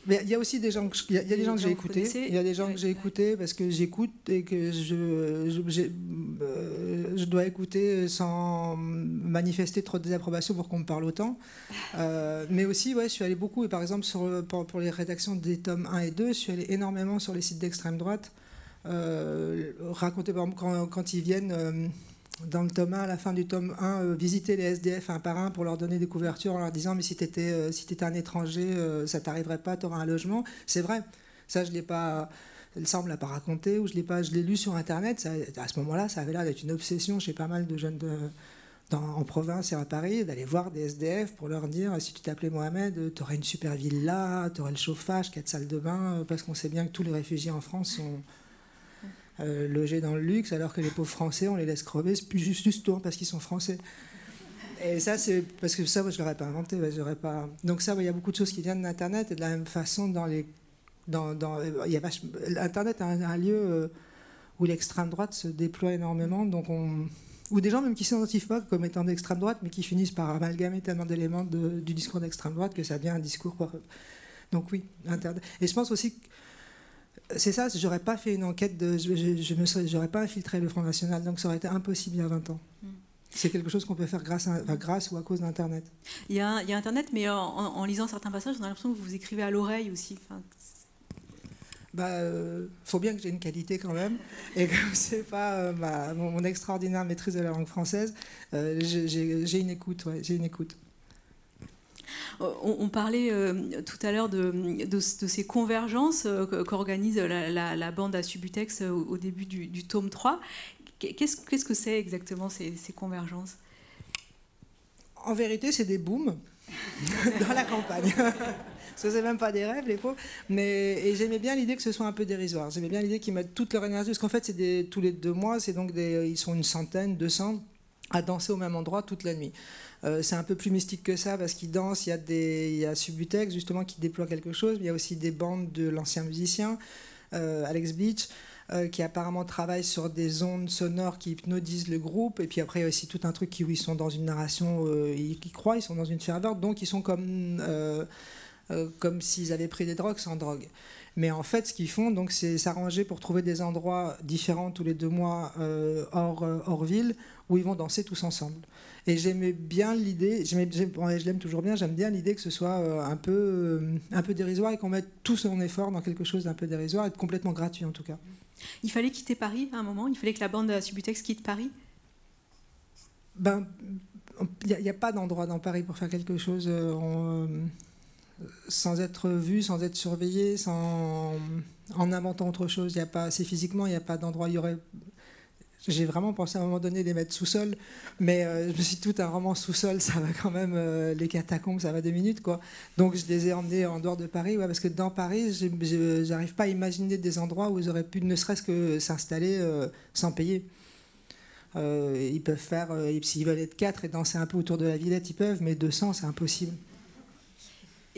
Mais il y a aussi des gens que, il y a, des gens que j'ai écoutés. Il y a des gens que j'ai écoutés parce que j'écoute et que je, je, euh, je dois écouter sans manifester trop de désapprobation pour qu'on me parle autant. mais aussi, ouais, je suis allé beaucoup, et par exemple, sur, pour, les rédactions des tomes 1 et 2, je suis allé énormément sur les sites d'extrême droite, raconter, par quand, ils viennent dans le tome 1, à la fin du tome 1, euh, visiter les SDF un par un pour leur donner des couvertures en leur disant mais si tu étais, euh, si étais un étranger, euh, ça t'arriverait pas, tu auras un logement. C'est vrai. Ça, je l'ai pas. Ça, on me l'a pas raconté ou je l'ai pas, je l'ai lu sur internet. à ce moment-là, ça avait l'air d'être une obsession chez pas mal de jeunes en province et à Paris, d'aller voir des SDF pour leur dire si tu t'appelais Mohamed, tu aurais une super villa, tu aurais le chauffage, quatre salles de bain, parce qu'on sait bien que tous les réfugiés en France sont euh, logés dans le luxe, alors que les pauvres Français, on les laisse crever juste, juste parce qu'ils sont Français. Et ça, c'est parce que ça, moi, je l'aurais pas inventé. pas. Donc ça, il y a beaucoup de choses qui viennent d'Internet et de la même façon dans les. Dans, dans, il y a Internet est un, lieu euh, où l'extrême droite se déploie énormément, donc on, ou des gens même qui ne s'identifient pas comme étant d'extrême droite, mais qui finissent par amalgamer tellement d'éléments du discours d'extrême droite que ça devient un discours. Donc oui, Internet. Et je pense aussi que c'est ça, j'aurais pas fait une enquête, de, je, je, j'aurais pas infiltré le Front National, donc ça aurait été impossible il y a 20 ans. Mm. C'est quelque chose qu'on peut faire grâce, à, grâce ou à cause d'Internet. Il y, a, il y a Internet, mais en, lisant certains passages, on a l'impression que vous écrivez à l'oreille aussi. Enfin, bah, euh, faut bien que j'ai une qualité quand même, et que [laughs] c'est pas euh, mon, extraordinaire maîtrise de la langue française. Euh, j'ai une écoute, ouais, j'ai une écoute. On, parlait euh, tout à l'heure de, ces convergences euh, qu'organise la, bande à Subutex au, début du, tome 3. Qu'est-ce que c'est exactement ces, convergences? En vérité, c'est des booms [laughs] dans la campagne. [laughs] Ce n'est même pas des rêves, les pauvres. Mais, et j'aimais bien l'idée que ce soit un peu dérisoire. J'aimais bien l'idée qu'ils mettent toute leur énergie. Parce qu'en fait, c'est tous les deux mois, c'est donc des, ils sont une centaine, 200 à danser au même endroit toute la nuit. Euh, c'est un peu plus mystique que ça parce qu'ils dansent. Il y a, des, il y a Subutex justement qui déploie quelque chose. Il y a aussi des bandes de l'ancien musicien, euh, Alex Beach, euh, qui apparemment travaille sur des ondes sonores qui hypnotisent le groupe. Et puis après, il y a aussi tout un truc qui, où ils sont dans une narration, ils, croient, ils sont dans une ferveur. Donc ils sont comme, comme s'ils avaient pris des drogues sans drogue. Mais en fait, ce qu'ils font, donc, c'est s'arranger pour trouver des endroits différents tous les deux mois hors, hors ville où ils vont danser tous ensemble. Et j'aimais bien l'idée, je l'aime toujours bien, j'aime bien l'idée que ce soit euh, un peu, euh, un peu dérisoire et qu'on mette tout son effort dans quelque chose d'un peu dérisoire et complètement gratuit en tout cas. Il fallait quitter Paris à un moment Il fallait que la bande de Subutex quitte Paris? Ben, il n'y a, pas d'endroit dans Paris pour faire quelque chose euh, sans être vu, sans être surveillé, sans, en inventant autre chose. Il y a pas, c'est physiquement, il n'y a pas d'endroit. Aurait j'ai vraiment pensé à un moment donné les mettre sous-sol, mais euh, je me suis dit, tout un roman sous-sol, ça va quand même, euh, les catacombes, ça va deux minutes, quoi. Donc je les ai emmenés en dehors de Paris, ouais, parce que dans Paris, j'arrive pas à imaginer des endroits où ils auraient pu ne serait-ce que s'installer euh, sans payer. ils peuvent faire, s'ils veulent être quatre et danser un peu autour de la Villette, ils peuvent, mais 200, c'est impossible.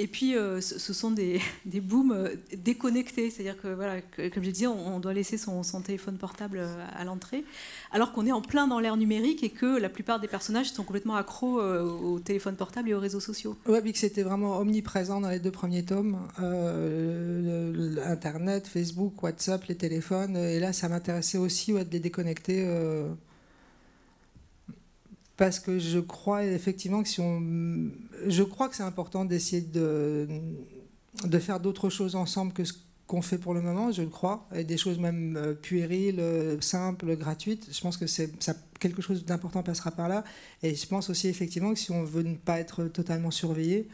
Et puis, euh, ce sont des, [laughs] des booms euh, déconnectés. C'est-à-dire que, voilà, comme je disais, on, doit laisser son, téléphone portable euh, à l'entrée, alors qu'on est en plein dans l'ère numérique et que la plupart des personnages sont complètement accros au téléphone portable et aux réseaux sociaux. Oui, puis que c'était vraiment omniprésent dans les deux premiers tomes. Internet, Facebook, WhatsApp, les téléphones. Et là, ça m'intéressait aussi de les déconnecter parce que je crois effectivement que si on, je crois que c'est important d'essayer de, de faire d'autres choses ensemble que ce qu'on fait pour le moment, je le crois, et des choses même euh, puériles, euh, simples, gratuites. Je pense que c'est quelque chose d'important passera par là. Et je pense aussi effectivement que si on veut ne pas être totalement surveillé,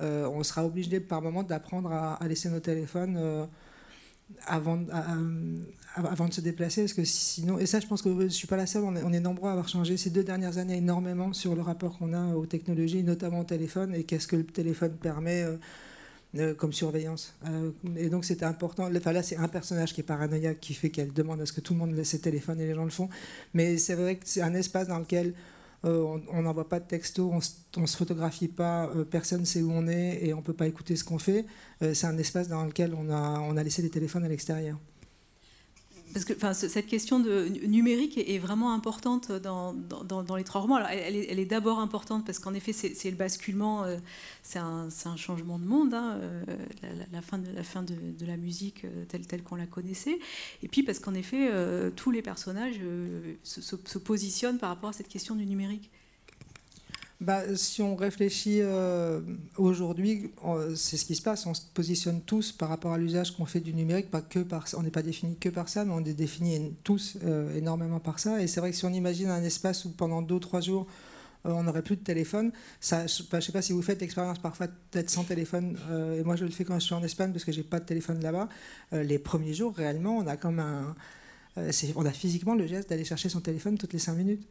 euh, on sera obligé par moment d'apprendre à, laisser nos téléphones avant, avant de se déplacer, parce que sinon, et ça je pense que je ne suis pas la seule, on est, nombreux à avoir changé ces deux dernières années énormément sur le rapport qu'on a aux technologies, notamment au téléphone, et qu'est-ce que le téléphone permet euh, euh, comme surveillance. Euh, et donc c'était important, enfin là c'est un personnage qui est paranoïaque, qui fait qu'elle demande à ce que tout le monde laisse ses téléphones et les gens le font, mais c'est vrai que c'est un espace dans lequel on n'envoie pas de texto, on ne se photographie pas, euh, personne ne sait où on est et on ne peut pas écouter ce qu'on fait. Euh, c'est un espace dans lequel on a, on a laissé les téléphones à l'extérieur. Parce que enfin, cette question de numérique est vraiment importante dans, dans, les trois romans. Alors, elle, est, d'abord importante parce qu'en effet, c'est le basculement, euh, c'est un, changement de monde, hein, euh, la, fin, de, la, fin de, la musique euh, telle, telle qu'on la connaissait. Et puis parce qu'en effet, tous les personnages se, positionnent par rapport à cette question du numérique. Bah, si on réfléchit euh, aujourd'hui, c'est ce qui se passe. On se positionne tous par rapport à l'usage qu'on fait du numérique, pas que par on n'est pas défini que par ça, mais on est défini tous euh, énormément par ça. Et c'est vrai que si on imagine un espace où pendant deux ou trois jours euh, on n'aurait plus de téléphone, ça, je ne sais pas si vous faites l'expérience parfois d'être sans téléphone. et moi, je le fais quand je suis en Espagne parce que j'ai pas de téléphone là-bas. les premiers jours, réellement, on a comme un, on a physiquement le geste d'aller chercher son téléphone toutes les cinq minutes.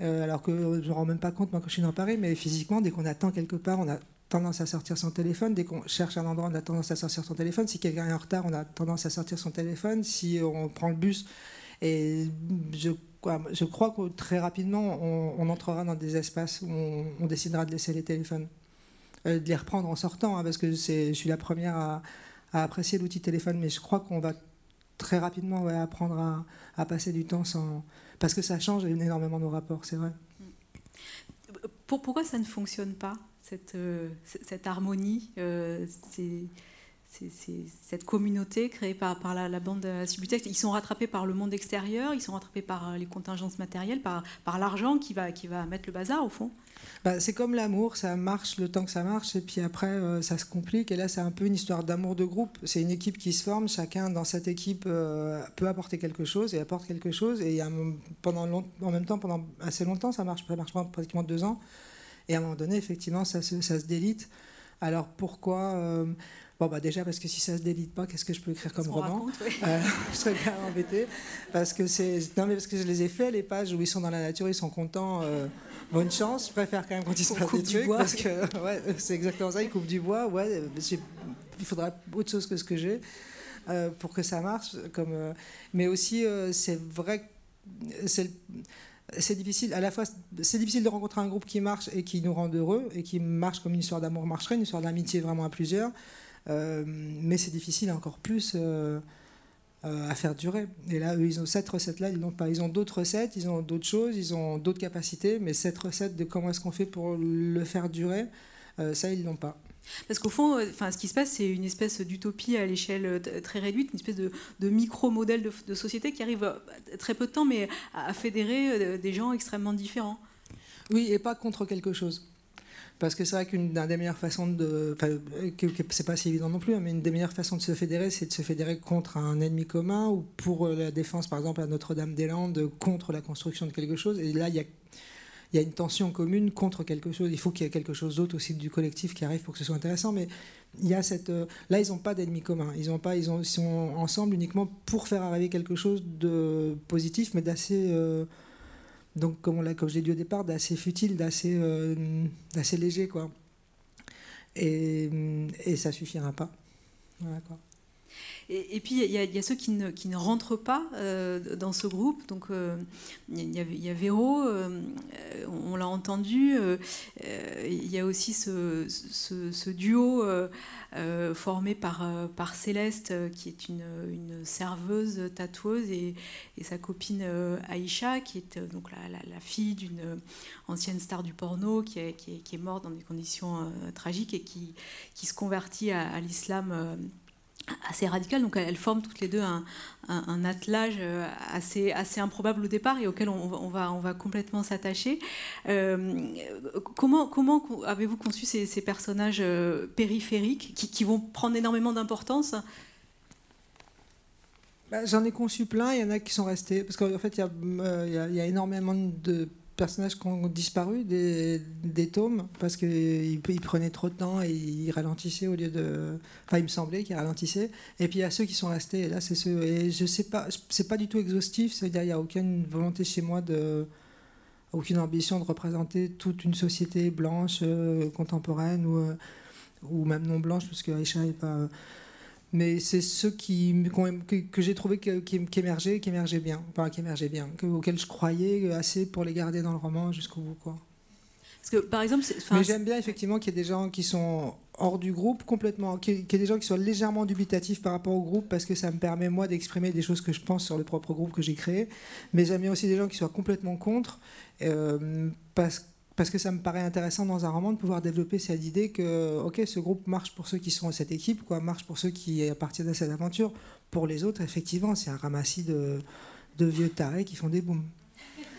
Euh, alors que je ne me rends même pas compte moi, quand je suis dans Paris, mais physiquement, dès qu'on attend quelque part, on a tendance à sortir son téléphone. Dès qu'on cherche un endroit, on a tendance à sortir son téléphone. Si quelqu'un est en retard, on a tendance à sortir son téléphone. Si on prend le bus, et je, crois que très rapidement, on, entrera dans des espaces où on, décidera de laisser les téléphones, euh, de les reprendre en sortant, hein, parce que je suis la première à, apprécier l'outil téléphone, mais je crois qu'on va très rapidement apprendre à passer du temps sans parce que ça change énormément nos rapports, c'est vrai. Pourquoi ça ne fonctionne pas, cette, euh, harmonie euh, cette communauté créée par, par la, bande Subutex, ils sont rattrapés par le monde extérieur, ils sont rattrapés par euh, les contingences matérielles, par, par l'argent qui va, qui va mettre le bazar au fond. Bah, C'est comme l'amour, ça marche le temps que ça marche, et puis après euh, ça se complique, et là c'est un peu une histoire d'amour de groupe. C'est une équipe qui se forme, chacun dans cette équipe euh, peut apporter quelque chose et apporte quelque chose, et pendant en même temps, pendant assez longtemps, ça marche, ça marche pratiquement deux ans, et à un moment donné, effectivement, ça se, ça se délite. Alors pourquoi Bon, bah déjà, parce que si ça se délite pas, qu'est-ce que je peux écrire comme roman? euh, [laughs] Je serais bien embêté. Parce que, c'est... Non, mais parce que je les ai fait, les pages où ils sont dans la nature, ils sont contents. Euh, bonne chance. Je préfère quand même quand ils se passent des trucs. Bois. Parce que [laughs] ouais, c'est exactement ça, ils coupent du bois. Ouais, il faudra autre chose que ce que j'ai euh, pour que ça marche. Comme, mais aussi, c'est vrai c'est c'est difficile à la fois c'est difficile de rencontrer un groupe qui marche et qui nous rend heureux et qui marche comme une histoire d'amour marcherait une histoire d'amitié vraiment à plusieurs mais c'est difficile encore plus euh, euh, à faire durer. Et là, eux, ils ont cette recette-là, ils n'ont pas. Ils ont d'autres recettes, ils ont d'autres choses, ils ont d'autres capacités, mais cette recette de comment est-ce qu'on fait pour le faire durer, ça, ils l'ont pas. Parce qu'au fond, enfin, ce qui se passe, c'est une espèce d'utopie à l'échelle très réduite, une espèce de, micro-modèle de, société qui arrive très peu de temps, mais à fédérer des gens extrêmement différents. Oui, et pas contre quelque chose. Parce que c'est vrai qu'une des meilleures façons de. Enfin, c'est pas si évident non plus, hein, mais une des meilleures façons de se fédérer, c'est de se fédérer contre un ennemi commun ou pour euh, la défense, par exemple, à Notre-Dame-des-Landes, contre la construction de quelque chose. Et là, il y a, y a une tension commune contre quelque chose. Il faut qu'il y ait quelque chose d'autre aussi du collectif qui arrive pour que ce soit intéressant. Mais il y a cette. Euh, là, ils n'ont pas d'ennemi commun. Ils, ont pas, ils, ont, sont ensemble uniquement pour faire arriver quelque chose de positif, mais d'assez. Euh, donc, comme, on comme j'ai dit au départ, d'assez futile, d'assez euh, léger. Quoi. Et, et ça suffira pas. Voilà, quoi. Et, puis, il y, a ceux qui ne, rentrent pas euh, dans ce groupe. Donc, euh, il, y a, Véro, euh, on l'a entendu. il y a aussi ce, duo formé par, Céleste, qui est une, serveuse tatoueuse, et, sa copine Aïcha, qui est donc la, fille d'une ancienne star du porno, qui est, morte dans des conditions tragiques et qui, se convertit à l'islam assez radical. Donc elles forment toutes les deux un, attelage euh, assez, assez improbable au départ et auquel on, va, on va complètement s'attacher. Euh, comment comment avez-vous conçu ces, personnages euh, périphériques qui, vont prendre énormément d'importance? Bah, J'en ai conçu plein, il y en a qui sont restés. Parce qu'en fait, il y, a, il y a énormément de personnages qui ont disparu des, des tomes parce qu'ils ils prenaient trop de temps et ils ralentissaient au lieu de. Enfin, il me semblait qu'ils ralentissaient. Et puis il y a ceux qui sont restés. Et là, c'est ceux. Et je sais pas, c'est pas du tout exhaustif. C'est-à-dire, il n'y a aucune volonté chez moi de. aucune ambition de représenter toute une société blanche, euh, contemporaine ou, euh, ou même non blanche, parce que Aïcha n'est pas mais c'est ceux qui, que, que j'ai trouvé qui, qui, émergeaient, qui émergeaient bien, enfin qui émergeaient bien, auxquels je croyais assez pour les garder dans le roman jusqu'au bout. Quoi. Parce que, par exemple, mais j'aime bien effectivement qu'il y ait des gens qui sont hors du groupe complètement, qu'il y ait des gens qui soient légèrement dubitatifs par rapport au groupe parce que ça me permet moi d'exprimer des choses que je pense sur le propre groupe que j'ai créé. Mais j'aime bien aussi des gens qui soient complètement contre euh, parce parce que ça me paraît intéressant dans un roman de pouvoir développer cette idée que ok ce groupe marche pour ceux qui sont cette équipe quoi marche pour ceux qui appartiennent à cette aventure. Pour les autres effectivement c'est un ramassis de, vieux tarés qui font des booms.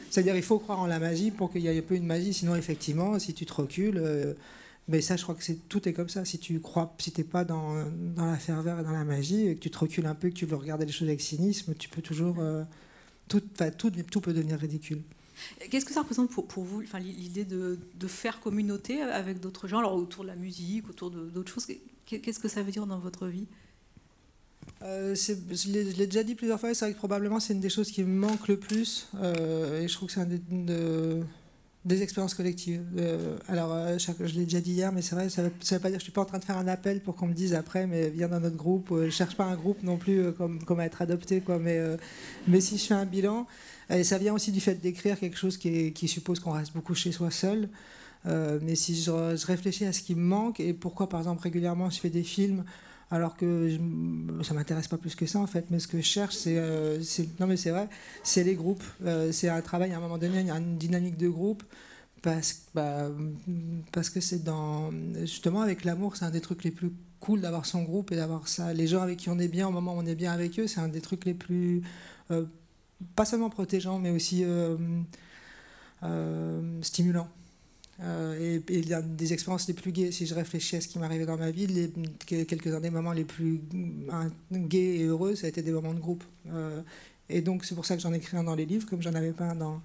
C'est-à-dire il faut croire en la magie pour qu'il y ait un peu une magie. Sinon effectivement si tu te recules euh, mais ça je crois que c'est tout est comme ça. Si tu crois si t'es pas dans, la ferveur et dans la magie et que tu te recules un peu que tu veux regarder les choses avec cynisme tu peux toujours euh, tout, tout peut devenir ridicule Qu'est-ce que ça représente pour, vous, enfin, l'idée de, faire communauté avec d'autres gens, alors autour de la musique, autour d'autres choses? Qu'est-ce que ça veut dire dans votre vie? Euh, je l'ai déjà dit plusieurs fois, c'est vrai que probablement c'est une des choses qui me manque le plus, euh, et je trouve que c'est une de, des expériences collectives. Euh, alors, je l'ai déjà dit hier, mais c'est vrai, ça ne veut pas dire je ne suis pas en train de faire un appel pour qu'on me dise après, mais viens dans notre groupe. je cherche pas un groupe non plus comme, à être adopté, quoi, mais si je fais un bilan, et ça vient aussi du fait d'écrire quelque chose qui, suppose qu'on reste beaucoup chez soi seul. Euh, mais si je, réfléchis à ce qui me manque et pourquoi, par exemple, régulièrement je fais des films alors que je, ça m'intéresse pas plus que ça en fait. Mais ce que je cherche, c'est, euh, non mais c'est vrai, c'est les groupes. Euh, c'est un travail à un moment donné, il y a une dynamique de groupe bah, parce que c'est dans justement avec l'amour, c'est un des trucs les plus cool d'avoir son groupe et d'avoir ça. Les gens avec qui on est bien au moment où on est bien avec eux, c'est un des trucs les plus pas seulement protégeant, mais aussi euh, euh, stimulant. Euh, et, a des expériences les plus gaies. Si je réfléchis à ce qui m'arrivait dans ma vie, les, quelques-uns des moments les plus gais et heureux, ça a été des moments de groupe. et donc, c'est pour ça que j'en ai écrit un dans les livres, comme j'en avais pas un dans,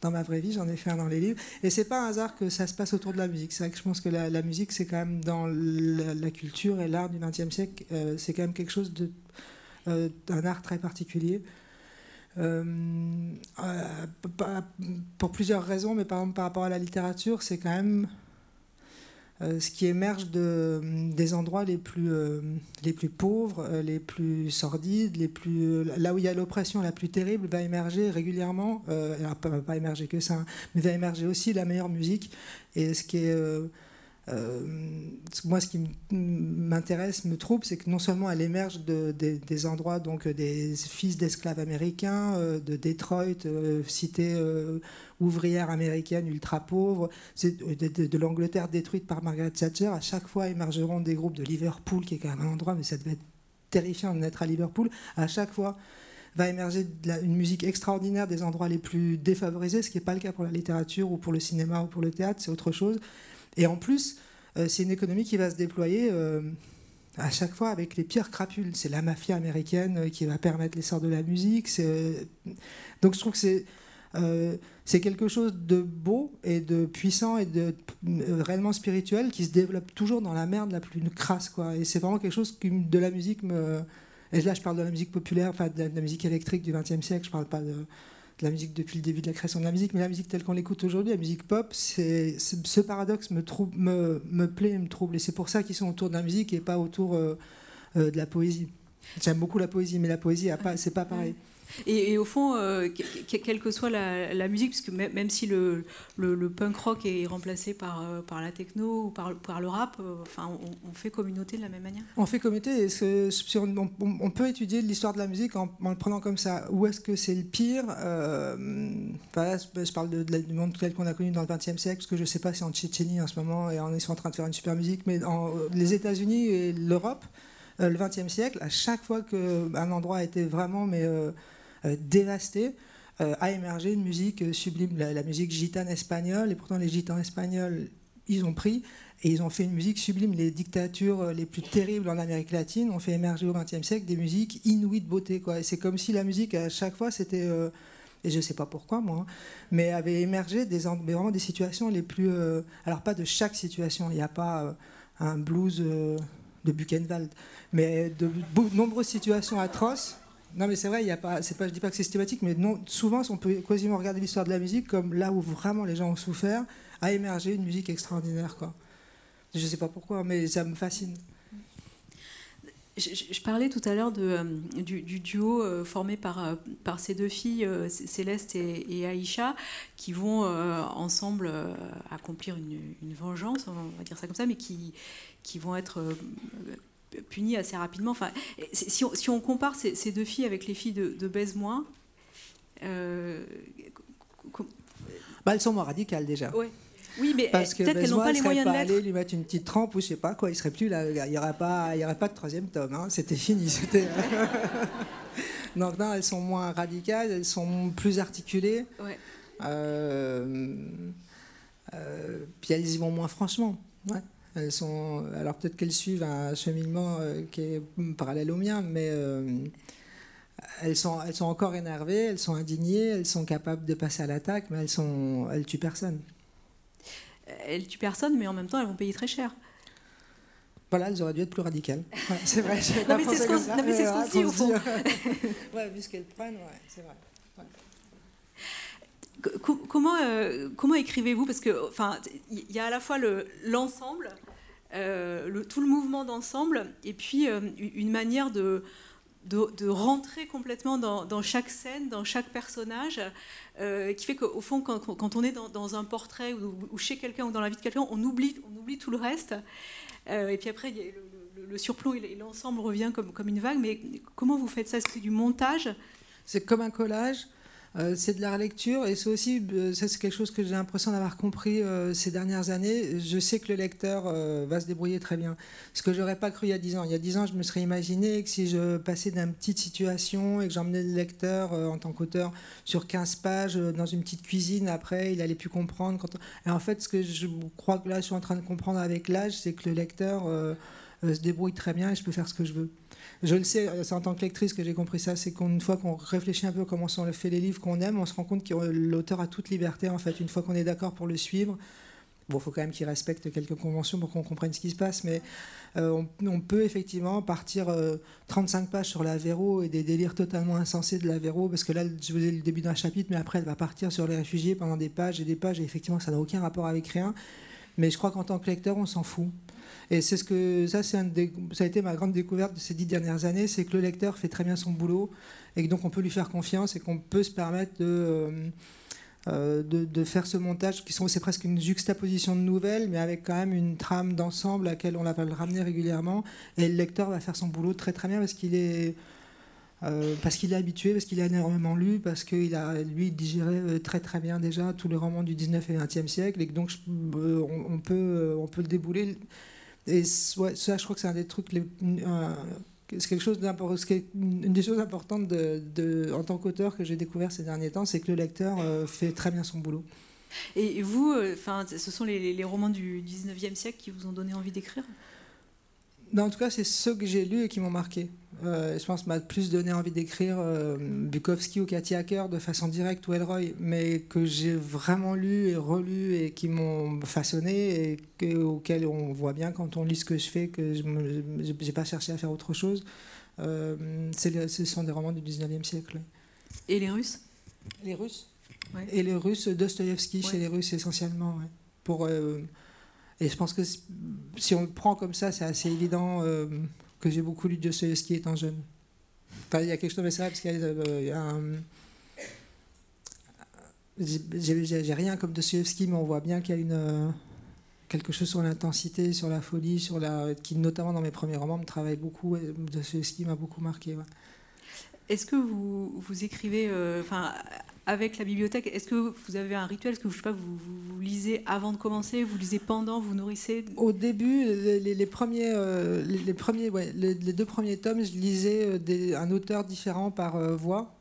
dans ma vraie vie, j'en ai fait un dans les livres. Et c'est pas un hasard que ça se passe autour de la musique. C'est vrai que je pense que la, musique, c'est quand même dans la, culture et l'art du XXe siècle, c'est quand même quelque chose de, d'un art très particulier. Euh, euh, pour plusieurs raisons, mais par exemple par rapport à la littérature, c'est quand même euh, ce qui émerge de, des endroits les plus, les plus pauvres, les plus sordides, les plus, là où il y a l'oppression la plus terrible, va émerger régulièrement, pas, pas émerger que ça, hein, mais va émerger aussi la meilleure musique. Et ce qui est moi, ce qui m'intéresse, me trouble, c'est que non seulement elle émerge de, des endroits, donc des fils d'esclaves américains, euh, de Detroit, euh, cité ouvrière américaine ultra pauvre, de, de, l'Angleterre détruite par Margaret Thatcher. À chaque fois émergeront des groupes de Liverpool, qui est quand même un endroit, mais ça devait être terrifiant de naître à Liverpool. À chaque fois va émerger une musique extraordinaire des endroits les plus défavorisés, ce qui n'est pas le cas pour la littérature ou pour le cinéma ou pour le théâtre, c'est autre chose. Et en plus, euh, c'est une économie qui va se déployer euh, à chaque fois avec les pires crapules. C'est la mafia américaine euh, qui va permettre l'essor de la musique. Donc je trouve que c'est quelque chose de beau et de puissant et de réellement spirituel qui se développe toujours dans la merde la plus crasse. Quoi. Et c'est vraiment quelque chose de la musique. Et là, je parle de la musique populaire, enfin de la musique électrique du XXe siècle, je parle pas de de la musique depuis le début de la création de la musique, mais la musique telle qu'on l'écoute aujourd'hui, la musique pop, c'est ce paradoxe me, me, me plaît et me trouble. Et c'est pour ça qu'ils sont autour de la musique et pas autour euh, euh, de la poésie. J'aime beaucoup la poésie, mais la poésie, c'est pas pareil. Et, au fond, euh, quelle que soit la, musique, puisque même, si le, punk rock est remplacé par, euh, la techno ou par, le rap, euh, enfin, on, fait communauté de la même manière On fait communauté, et ce, on, on, peut étudier l'histoire de la musique en, le prenant comme ça. Où est-ce que c'est le pire Je parle du monde tel qu'on a connu dans le XXe siècle, parce que je ne sais pas si en Tchétchénie en ce moment, et on est en train de faire une super musique, mais en, les États-Unis et l'Europe, le XXe siècle, à chaque fois qu'un endroit a été vraiment mais, dévasté, euh, a émergé une musique euh, sublime, la, musique gitane espagnole. Et pourtant, les gitans espagnols, ils ont pris et ils ont fait une musique sublime. Les dictatures les plus terribles en Amérique latine ont fait émerger au XXe siècle des musiques inouïes de beauté. C'est comme si la musique, à chaque fois, c'était. et je ne sais pas pourquoi, moi, hein, mais avait émergé des, vraiment des situations les plus. alors, pas de chaque situation. Il n'y a pas un blues de Buchenwald, mais de nombreuses situations atroces non, mais c'est vrai, il y a pas, c'est pas, je dis pas que c'est systématique, mais non, souvent, on peut quasiment regarder l'histoire de la musique comme là où vraiment les gens ont souffert, a émergé une musique extraordinaire, quoi. Je sais pas pourquoi, mais ça me fascine. Je, parlais tout à l'heure euh, du, duo euh, formé par, euh, par ces deux filles, Céleste et, Aïcha, qui vont ensemble accomplir une, vengeance, on va dire ça comme ça, mais qui, qui vont être punies assez rapidement. Enfin, si, on, si on compare ces, deux filles avec les filles de, de Baise-moi, bah, elles sont moins radicales déjà. Ouais. Oui, mais parce que peut-être qu'elles n'ont pas les moyens pas de l'être. lui mettre une petite trempe ou je sais pas quoi, il serait plus là, il y aurait pas, il y aurait pas de troisième tome, hein. c'était fini, c'était. [laughs] Donc non, elles sont moins radicales, elles sont plus articulées. Ouais. Euh, euh, puis elles y vont moins franchement. Ouais. Elles sont, alors peut-être qu'elles suivent un cheminement euh, qui est parallèle au mien, mais elles sont, elles sont encore énervées, elles sont indignées, elles sont capables de passer à l'attaque, mais elles sont, elles tuent personne elles tuent personne, mais en même temps, elles vont payer très cher. Voilà, elles auraient dû être plus radicales. [laughs] c'est vrai. non, mais c'est ce qu'on se dit au fond. [laughs] ouais, vu ce qu'elles prennent, ouais, c'est vrai. Comment, euh, comment écrivez-vous? Parce que, enfin, il y a à la fois l'ensemble, euh, le, tout le mouvement d'ensemble, et puis euh, une manière de, de, rentrer complètement dans, chaque scène, dans chaque personnage, euh, qui fait qu'au fond, quand, on est dans, un portrait ou, chez quelqu'un ou dans la vie de quelqu'un, on oublie, on oublie tout le reste. Euh, et puis après, le, surplomb et l'ensemble revient comme, comme une vague. Mais comment vous faites ça? C'est du montage? C'est comme un collage. Euh, c'est de la relecture et c'est aussi, euh, ça c'est quelque chose que j'ai l'impression d'avoir compris euh, ces dernières années. Je sais que le lecteur va se débrouiller très bien. Ce que j'aurais pas cru il y a dix ans. Il y a dix ans, je me serais imaginé que si je passais d'une petite situation et que j'emmenais le lecteur en tant qu'auteur sur 15 pages dans une petite cuisine, après il allait plus comprendre. Et en fait, ce que je crois que là je suis en train de comprendre avec l'âge, c'est que le lecteur se débrouille très bien et je peux faire ce que je veux je le sais, c'est en tant que lectrice que j'ai compris ça, c'est qu'une fois qu'on réfléchit un peu comment sont faits les livres qu'on aime, on se rend compte que l'auteur a toute liberté, en fait, une fois qu'on est d'accord pour le suivre. Bon, il faut quand même qu'il respecte quelques conventions pour qu'on comprenne ce qui se passe, mais euh, on, peut effectivement partir 35 euh, pages sur la Véro et des délires totalement insensés de la Véro, parce que là, je vous ai le début d'un chapitre, mais après, elle va partir sur les réfugiés pendant des pages et des pages, et effectivement, ça n'a aucun rapport avec rien. Mais je crois qu'en tant que lecteur, on s'en fout. Et c'est ce que ça, c'est ça a été ma grande découverte de ces dix dernières années, c'est que le lecteur fait très bien son boulot et que donc on peut lui faire confiance et qu'on peut se permettre de, euh, euh, de, faire ce montage qui sont c'est presque une juxtaposition de nouvelles, mais avec quand même une trame d'ensemble à laquelle on va le ramener régulièrement et le lecteur va faire son boulot très très bien parce qu'il est euh, parce qu'il est habitué, parce qu'il a énormément lu, parce qu'il a, lui, digéré très très bien déjà tous les romans du 19 et 20e siècle, et donc on, peut, on peut le débouler. Et ça, je crois que c'est un des trucs, c'est quelque chose une des choses importantes de, en tant qu'auteur que j'ai découvert ces derniers temps, c'est que le lecteur euh, fait très bien son boulot. Et vous, euh, enfin, ce sont les, les, romans du 19e siècle qui vous ont donné envie d'écrire? En tout cas, c'est ceux que j'ai lus et qui m'ont marqué. Euh, je pense m'a plus donné envie d'écrire euh, Bukowski ou Cathy Hacker de façon directe ou Elroy, mais que j'ai vraiment lu et relu et qui m'ont façonné et auxquels on voit bien quand on lit ce que je fais que je n'ai pas cherché à faire autre chose. Euh, ce sont des romans du 19e siècle. Et les Russes? Les Russes? Et les Russes, Dostoïevski chez les Russes essentiellement. Pour euh, et je pense que si on le prend comme ça, c'est assez évident euh, que j'ai beaucoup lu Dostoevsky étant jeune. Enfin, il y a quelque chose, c'est vrai, parce qu'il y a, un. J'ai rien comme Dostoevsky, mais on voit bien qu'il y a une, euh, quelque chose sur l'intensité, sur la folie, sur la, qui, notamment dans mes premiers romans, me travaille beaucoup. Dostoevsky m'a beaucoup marqué. Est-ce que vous, vous écrivez, euh, avec la bibliothèque, est-ce que vous avez un rituel Est-ce que je sais pas, vous, lisez avant de commencer Vous lisez pendant Vous nourrissez? Au début, les, premiers, euh, les, deux premiers tomes, je lisais euh, un auteur différent par voix.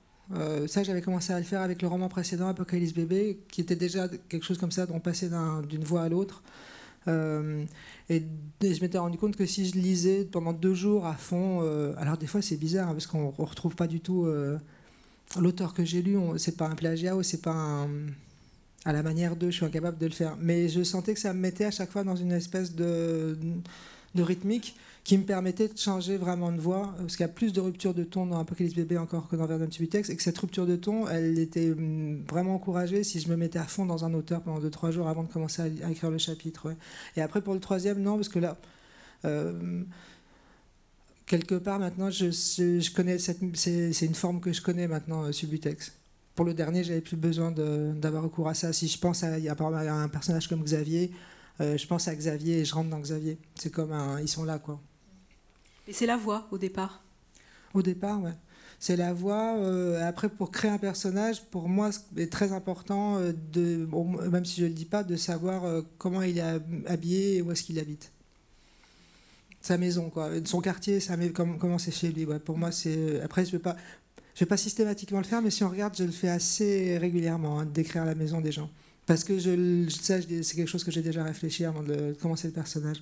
ça, j'avais commencé à le faire avec le roman précédent, Apocalypse Bébé, qui était déjà quelque chose comme ça, dont passer d'une voix à l'autre. Et, je m'étais rendu compte que si je lisais pendant deux jours à fond, euh, alors des fois c'est bizarre hein, parce qu'on ne retrouve pas du tout euh, l'auteur que j'ai lu, c'est pas un plagiat ou c'est pas un, à la manière d'eux, je suis incapable de le faire. Mais je sentais que ça me mettait à chaque fois dans une espèce de, de rythmique qui me permettait de changer vraiment de voix, parce qu'il y a plus de rupture de ton dans Apocalypse Bébé encore que dans Verdun Subitex, et que cette rupture de ton, elle était hum, vraiment encouragée si je me mettais à fond dans un auteur pendant 2-3 jours avant de commencer à, écrire le chapitre. Et après, pour le troisième, non, parce que là, euh, quelque part maintenant, je, je, connais cette, c'est, une forme que je connais maintenant, euh, Subutex. Pour le dernier, j'avais plus besoin d'avoir recours à ça. Si je pense à, a un personnage comme Xavier, euh, je pense à Xavier et je rentre dans Xavier. C'est comme un, ils sont là, quoi. Et c'est la voix au départ? Au départ, ouais. C'est la voix. Euh, après, pour créer un personnage, pour moi, c'est très important, de, même si je ne le dis pas, de savoir comment il est habillé et où est-ce qu'il habite sa maison, quoi. Son quartier, ça, comment c'est chez lui. Pour moi, c'est. Après, je ne vais, pas, je vais pas systématiquement le faire, mais si on regarde, je le fais assez régulièrement, hein, décrire la maison des gens. Parce que je, sais, c'est quelque chose que j'ai déjà réfléchi avant de commencer le personnage.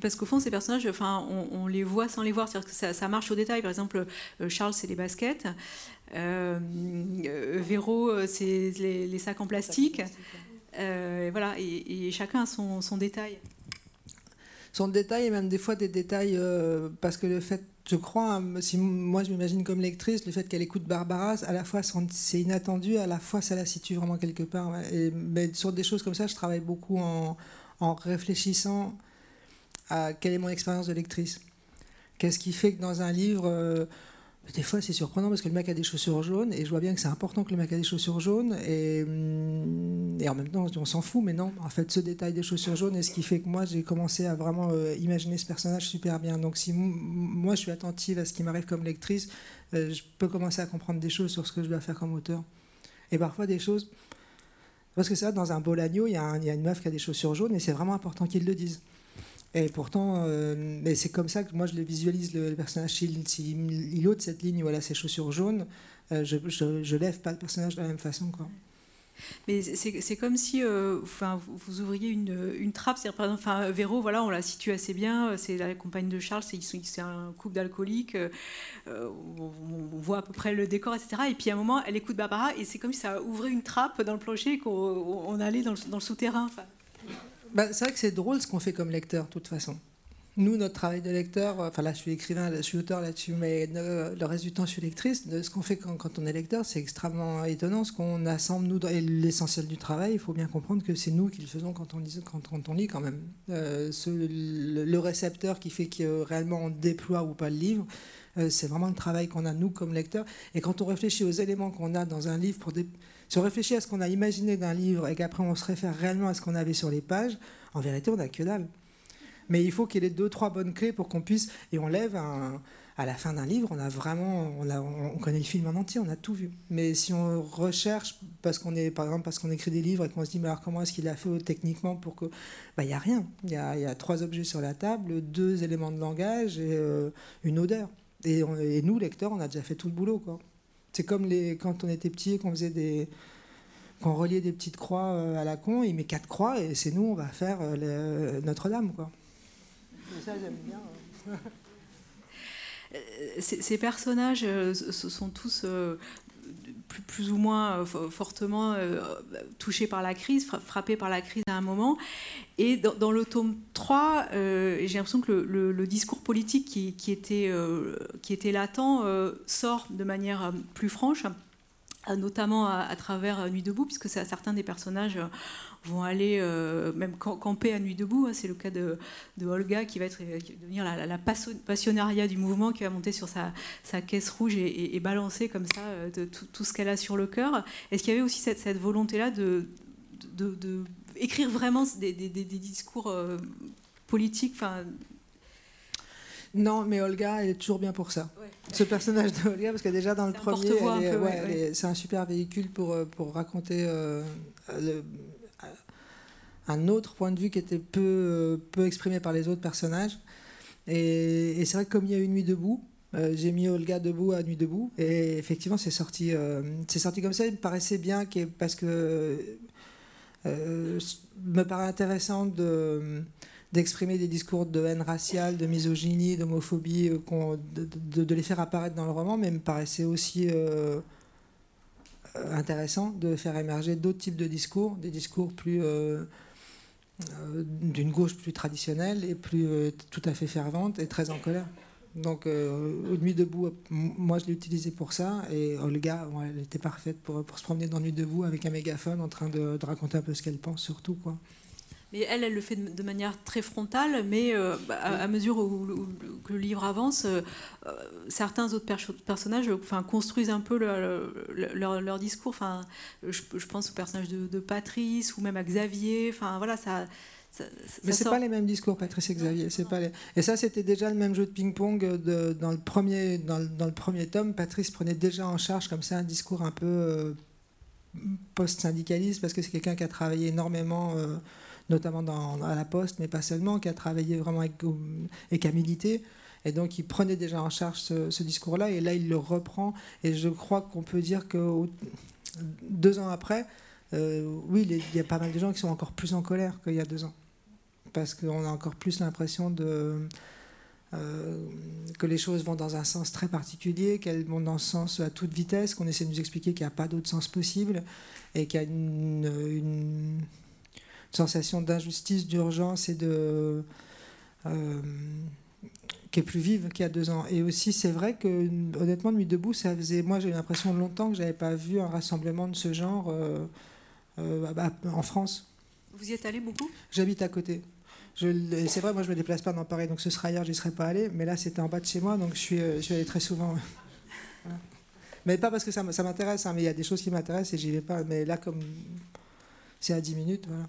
Parce qu'au fond, ces personnages, enfin, on, les voit sans les voir. C'est-à-dire que ça, marche au détail. Par exemple, euh, Charles, c'est les baskets. Euh, euh Véro, euh, c'est les, sacs en plastique. voilà, et, chacun a son, son détail son détail et même des fois des détails euh, parce que le fait je crois hein, si moi je m'imagine comme lectrice le fait qu'elle écoute Barbara à la fois c'est inattendu à la fois ça la situe vraiment quelque part et, mais sur des choses comme ça je travaille beaucoup en, en réfléchissant à quelle est mon expérience de lectrice. Qu'est-ce qui fait que dans un livre euh, des fois, c'est surprenant parce que le mec a des chaussures jaunes et je vois bien que c'est important que le mec a des chaussures jaunes et, hum, et en même temps, on s'en fout, mais non, en fait, ce détail des chaussures jaunes est ce qui fait que moi, j'ai commencé à vraiment euh, imaginer ce personnage super bien. Donc, si moi, je suis attentive à ce qui m'arrive comme lectrice, euh, je peux commencer à comprendre des choses sur ce que je dois faire comme auteur. Et parfois, des choses. Parce que ça, dans un beau agneau, il y, a une meuf qui a des chaussures jaunes et c'est vraiment important qu'ils le disent. Et pourtant, euh, mais c'est comme ça que moi je le visualise le, personnage. S'il si, il ôte cette ligne, voilà, ses chaussures jaunes, euh, je, je, lève pas le personnage de la même façon. Quoi. Mais c'est comme si euh, enfin, vous, ouvriez une, une trappe. Par exemple, enfin, Véro, voilà, on la situe assez bien. C'est la compagne de Charles, c'est un couple d'alcooliques. on, voit à peu près le décor, etc. Et puis à un moment, elle écoute Barbara et c'est comme si ça ouvrait une trappe dans le plancher qu'on allait dans le, dans le souterrain. Bah, c'est vrai que c'est drôle ce qu'on fait comme lecteur, de toute façon. Nous, notre travail de lecteur, enfin là je suis écrivain, je suis auteur là-dessus, mais le reste du temps je suis lectrice. Ce qu'on fait quand, on est lecteur, c'est extrêmement étonnant. Ce qu'on assemble, nous, et l'essentiel du travail, il faut bien comprendre que c'est nous qui le faisons quand on lit quand, même. Euh, le, récepteur qui fait que réellement on déploie ou pas le livre, euh, c'est vraiment le travail qu'on a nous comme lecteurs. Et quand on réfléchit aux éléments qu'on a dans un livre pour des si on réfléchit à ce qu'on a imaginé d'un livre et qu'après on se réfère réellement à ce qu'on avait sur les pages, en vérité, on n'a que dalle. Mais il faut qu'il y ait deux, trois bonnes clés pour qu'on puisse. Et on lève à la fin d'un livre, on a vraiment, on, on, connaît le film en entier, on a tout vu. Mais si on recherche, parce qu'on est, par exemple, parce qu'on écrit des livres et qu'on se dit, mais alors comment est-ce qu'il a fait techniquement pour que, bah, il n'y a rien. Il y a, trois objets sur la table, deux éléments de langage et euh, une odeur. Et, et, nous, lecteurs, on a déjà fait tout le boulot, quoi. C'est comme les, quand on était petit et qu'on faisait des qu'on reliait des petites croix euh, à la con, il met quatre croix et c'est nous, on va faire euh, Notre-Dame. Quoi. ça, j'aime bien. [laughs] Euh, ces, personnages sont tous plus, ou moins fortement touchés par la crise, frappés par la crise à un moment. Et dans, le tome 3, j'ai l'impression que le, discours politique qui, qui était latent sort de manière plus franche notamment à, travers Nuit debout, puisque certains des personnages vont aller euh, même camper à Nuit debout. Hein. c'est le cas de, Olga qui va être, devenir la, passionnariat du mouvement, qui va monter sur sa, caisse rouge et, balancer comme ça euh, tout, ce qu'elle a sur le cœur. Est-ce qu'il y avait aussi cette, volonté-là de, écrire vraiment des, discours euh, politiques non, mais Olga, elle est toujours bien pour ça. Ce personnage de Olga, parce que déjà dans le premier, c'est un super véhicule pour, euh, pour raconter euh, un autre point de vue qui était peu, euh, peu exprimé par les autres personnages. Et, c'est vrai que comme il y a une nuit debout, j'ai mis Olga debout à Nuit debout, et effectivement c'est sorti, c'est sorti comme ça. Il me paraissait bien parce que me paraît intéressant de d'exprimer des discours de haine raciale, de misogynie, d'homophobie, euh, de, les faire apparaître dans le roman, mais me paraissait aussi euh, euh, intéressant de faire émerger d'autres types de discours, des discours plus d'une gauche plus traditionnelle et plus tout à fait fervente et très en colère. Donc, Nuit debout, moi je l'ai utilisé pour ça, et Olga, elle était parfaite pour, pour, se promener dans Nuit debout avec un mégaphone en train de, de raconter un peu ce qu'elle pense, surtout. quoi. Mais elle, elle le fait de, manière très frontale, mais euh, bah, à, mesure où, que le livre avance, euh, euh, certains autres personnages enfin, construisent un peu leur, leur, discours. Enfin, je, pense au personnage de, Patrice ou même à Xavier. Enfin, voilà, ça. ça mais c'est pas les mêmes discours, Patrice et Xavier. C'est pas les... Et ça, c'était déjà le même jeu de ping-pong dans le premier dans, dans, le premier tome. Patrice prenait déjà en charge comme ça un discours un peu post-syndicaliste parce que c'est quelqu'un qui a travaillé énormément notamment à la Poste, mais pas seulement, qui a travaillé vraiment et qui a milité. Et donc, il prenait déjà en charge ce, discours-là, et là, il le reprend. Et je crois qu'on peut dire que deux ans après, euh, oui, il y a pas mal de gens qui sont encore plus en colère qu'il y a deux ans. Parce qu'on a encore plus l'impression euh, que les choses vont dans un sens très particulier, qu'elles vont dans ce sens à toute vitesse, qu'on essaie de nous expliquer qu'il n'y a pas d'autre sens possible, et qu'il y a une sensation d'injustice, d'urgence et de. Euh, qui est plus vive qu'il y a deux ans. Et aussi, c'est vrai que, honnêtement, Nuit debout, ça faisait. Moi, j'ai l'impression longtemps que j'avais pas vu un rassemblement de ce genre euh, euh, en France. Vous y êtes allé beaucoup? J'habite à côté. C'est vrai, moi, je me déplace pas dans Paris, donc ce sera ailleurs, j'y serais pas allé. Mais là, c'était en bas de chez moi, donc je suis, je suis allé très souvent. [laughs] Mais pas parce que ça, ça m'intéresse, hein, mais il y a des choses qui m'intéressent et j'y vais pas. Mais là, comme c'est à 10 minutes, voilà.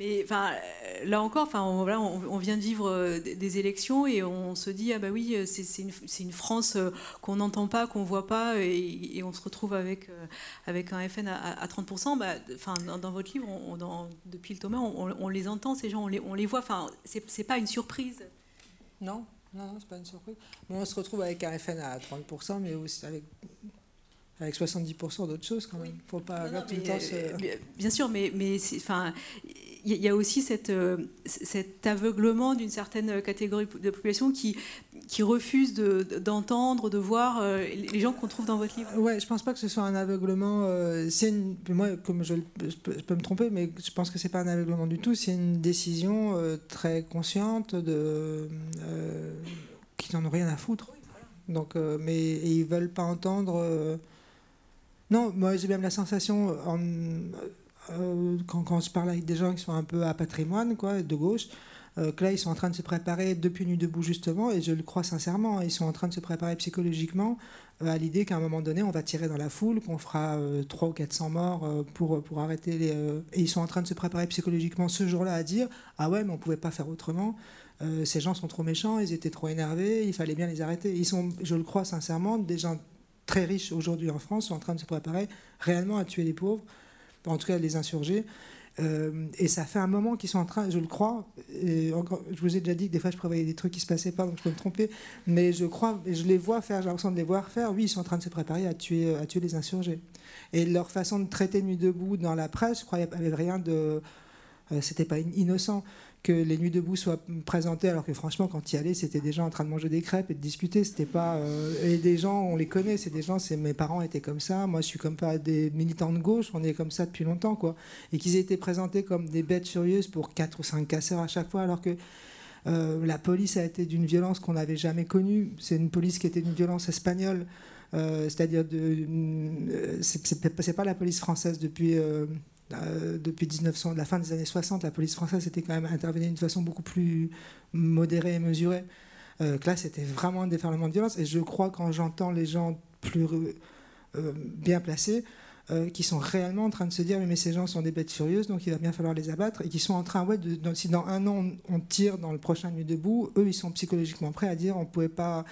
Mais enfin, euh, là encore, enfin, on, on, vient de vivre euh, des élections et on se dit ah bah oui, euh, c'est une, une, France qu'on n'entend pas, qu'on voit pas, et, on se retrouve avec avec un FN à, 30 bah, Enfin, dans, votre livre, on, dans, depuis le Thomas, on, les entend ces gens, on les, on les voit. Enfin, c'est pas une surprise. Non, non, non, c'est pas une surprise. Mais on se retrouve avec un FN à 30 mais aussi avec avec 70% d'autres choses quand même. Faut pas tout le temps Bien sûr, mais, mais enfin, il y a aussi cette, euh, cet aveuglement d'une certaine catégorie de population qui, qui refuse d'entendre, de, voir euh, les gens qu'on trouve dans votre livre. Ouais, je pense pas que ce soit un aveuglement. Euh, c'est moi, comme je, peux, me tromper, mais je pense que c'est pas un aveuglement du tout. C'est une décision très consciente de qui n'en ont rien à foutre. Donc, mais et ils veulent pas entendre. Non, moi j'ai même la sensation en, euh, quand, quand, je parle avec des gens qui sont un peu à patrimoine, quoi, de gauche, euh, que là, ils sont en train de se préparer depuis Nuit debout, justement, et je le crois sincèrement, ils sont en train de se préparer psychologiquement euh, à l'idée qu'à un moment donné, on va tirer dans la foule, qu'on fera 300 ou 400 morts pour, pour arrêter les. et ils sont en train de se préparer psychologiquement ce jour-là à dire Ah ouais, mais on pouvait pas faire autrement. ces gens sont trop méchants, ils étaient trop énervés, il fallait bien les arrêter. Ils sont, je le crois sincèrement, des gens très riches aujourd'hui en France sont en train de se préparer réellement à tuer les pauvres en tout cas les insurgés. Euh, et ça fait un moment qu'ils sont en train, je le crois, je vous ai déjà dit que des fois je prévoyais des trucs qui se passaient pas, donc je peux me tromper, mais je crois, je les vois faire, j'ai l'impression de les voir faire, oui, ils sont en train de se préparer à tuer, à tuer les insurgés. Et leur façon de traiter Nuit debout dans la presse, je crois avait rien de. Euh, c'était pas innocent que les nuits debout soient présentées, alors que franchement, quand y allait, c'était des gens en train de manger des crêpes et de discuter. C'était pas. Euh, et des gens, on les connaît, c'est des gens, c'est mes parents étaient comme ça. Moi, je suis comme pas des militants de gauche, on est comme ça depuis longtemps, quoi. Et qu'ils aient été présentés comme des bêtes furieuses pour quatre ou cinq casseurs à chaque fois, alors que. Euh, la police a été d'une violence qu'on n'avait jamais connue. C'est une police qui était d'une violence espagnole, euh, c'est-à-dire de, c'est pas la police française depuis depuis 1900, la fin des années 60, la police française était quand même intervenue d'une façon beaucoup plus modérée et mesurée. Euh, là, c'était vraiment un déferlement de violence. Et je crois quand j'entends les gens plus euh, bien placés, qui sont réellement en train de se dire mais ces gens sont des bêtes furieuses, donc il va bien falloir les abattre, et qui sont en train, ouais, si dans un an on, tire dans le prochain Nuit debout, eux ils sont psychologiquement prêts à dire on pouvait pas,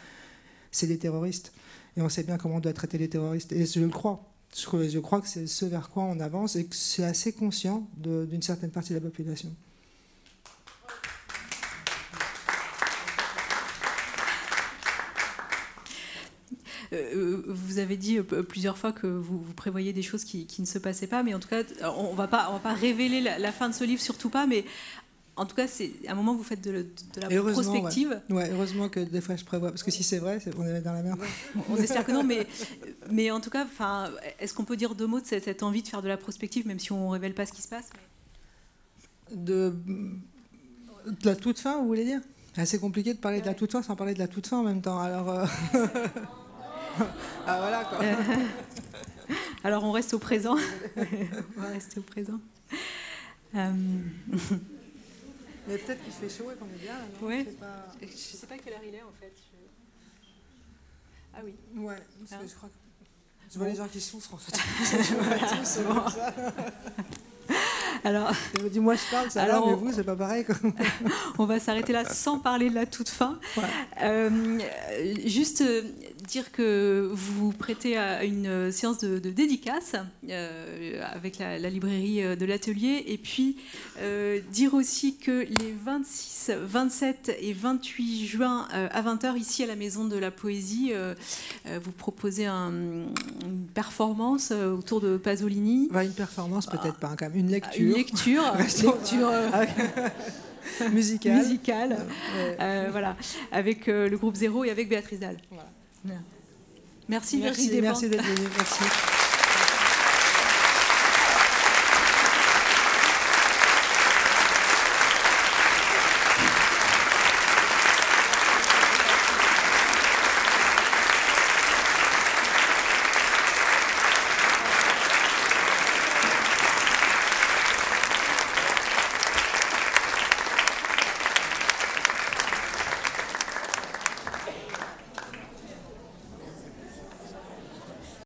c'est des terroristes, et on sait bien comment on doit traiter les terroristes, et je le crois. Je crois que c'est ce vers quoi on avance et que c'est assez conscient d'une certaine partie de la population. Euh, vous avez dit euh, plusieurs fois que vous, prévoyez des choses qui, ne se passaient pas, mais en tout cas, on ne va pas, révéler la, fin de ce livre, surtout pas, mais en tout cas, c'est à un moment vous faites de, la prospective. Ouais. heureusement que des fois je prévois, parce que si c'est vrai, on est dans la merde. On espère que non, mais, mais en tout cas, est-ce qu'on peut dire deux mots de cette, envie de faire de la prospective, même si on ne révèle pas ce qui se passe de, la toute fin, vous voulez dire? C'est compliqué de parler de la toute fin sans parler de la toute fin en même temps. Alors, euh, [laughs] ah voilà quoi. [laughs] Alors on reste au présent. [laughs] on va rester au présent. Euh, Mais peut-être qu'il fait chaud et qu'on est bien. non Ouais. Je ne sais pas quelle heure il est en fait. Ah oui. Ouais, parce que Hein je crois que. Je vois Bon. les gens qui souffrent en fait. Je vois tous, c'est comme ça. Alors, dis, moi je parle, ça Alors, va, mais on- vous, c'est pas pareil. quoi. [laughs] on va s'arrêter là sans parler de la toute fin. Ouais. Euh, juste dire que vous prêtez à une euh, séance de, de dédicace euh, avec la, la librairie euh, de l'atelier et puis euh, dire aussi que les 26, 27 et 28 juin euh, à 20h ici à la Maison de la Poésie, vous proposez un- une performance autour de Pasolini. Bah, une performance, peut-être pas, hein, quand même. Une lecture Une lecture, lecture [laughs] [laughs] musicale. Euh, voilà, avec euh, le groupe Zéro et avec Béatrice Dalle. Voilà. Merci, Merci, merci d'être venu. Merci.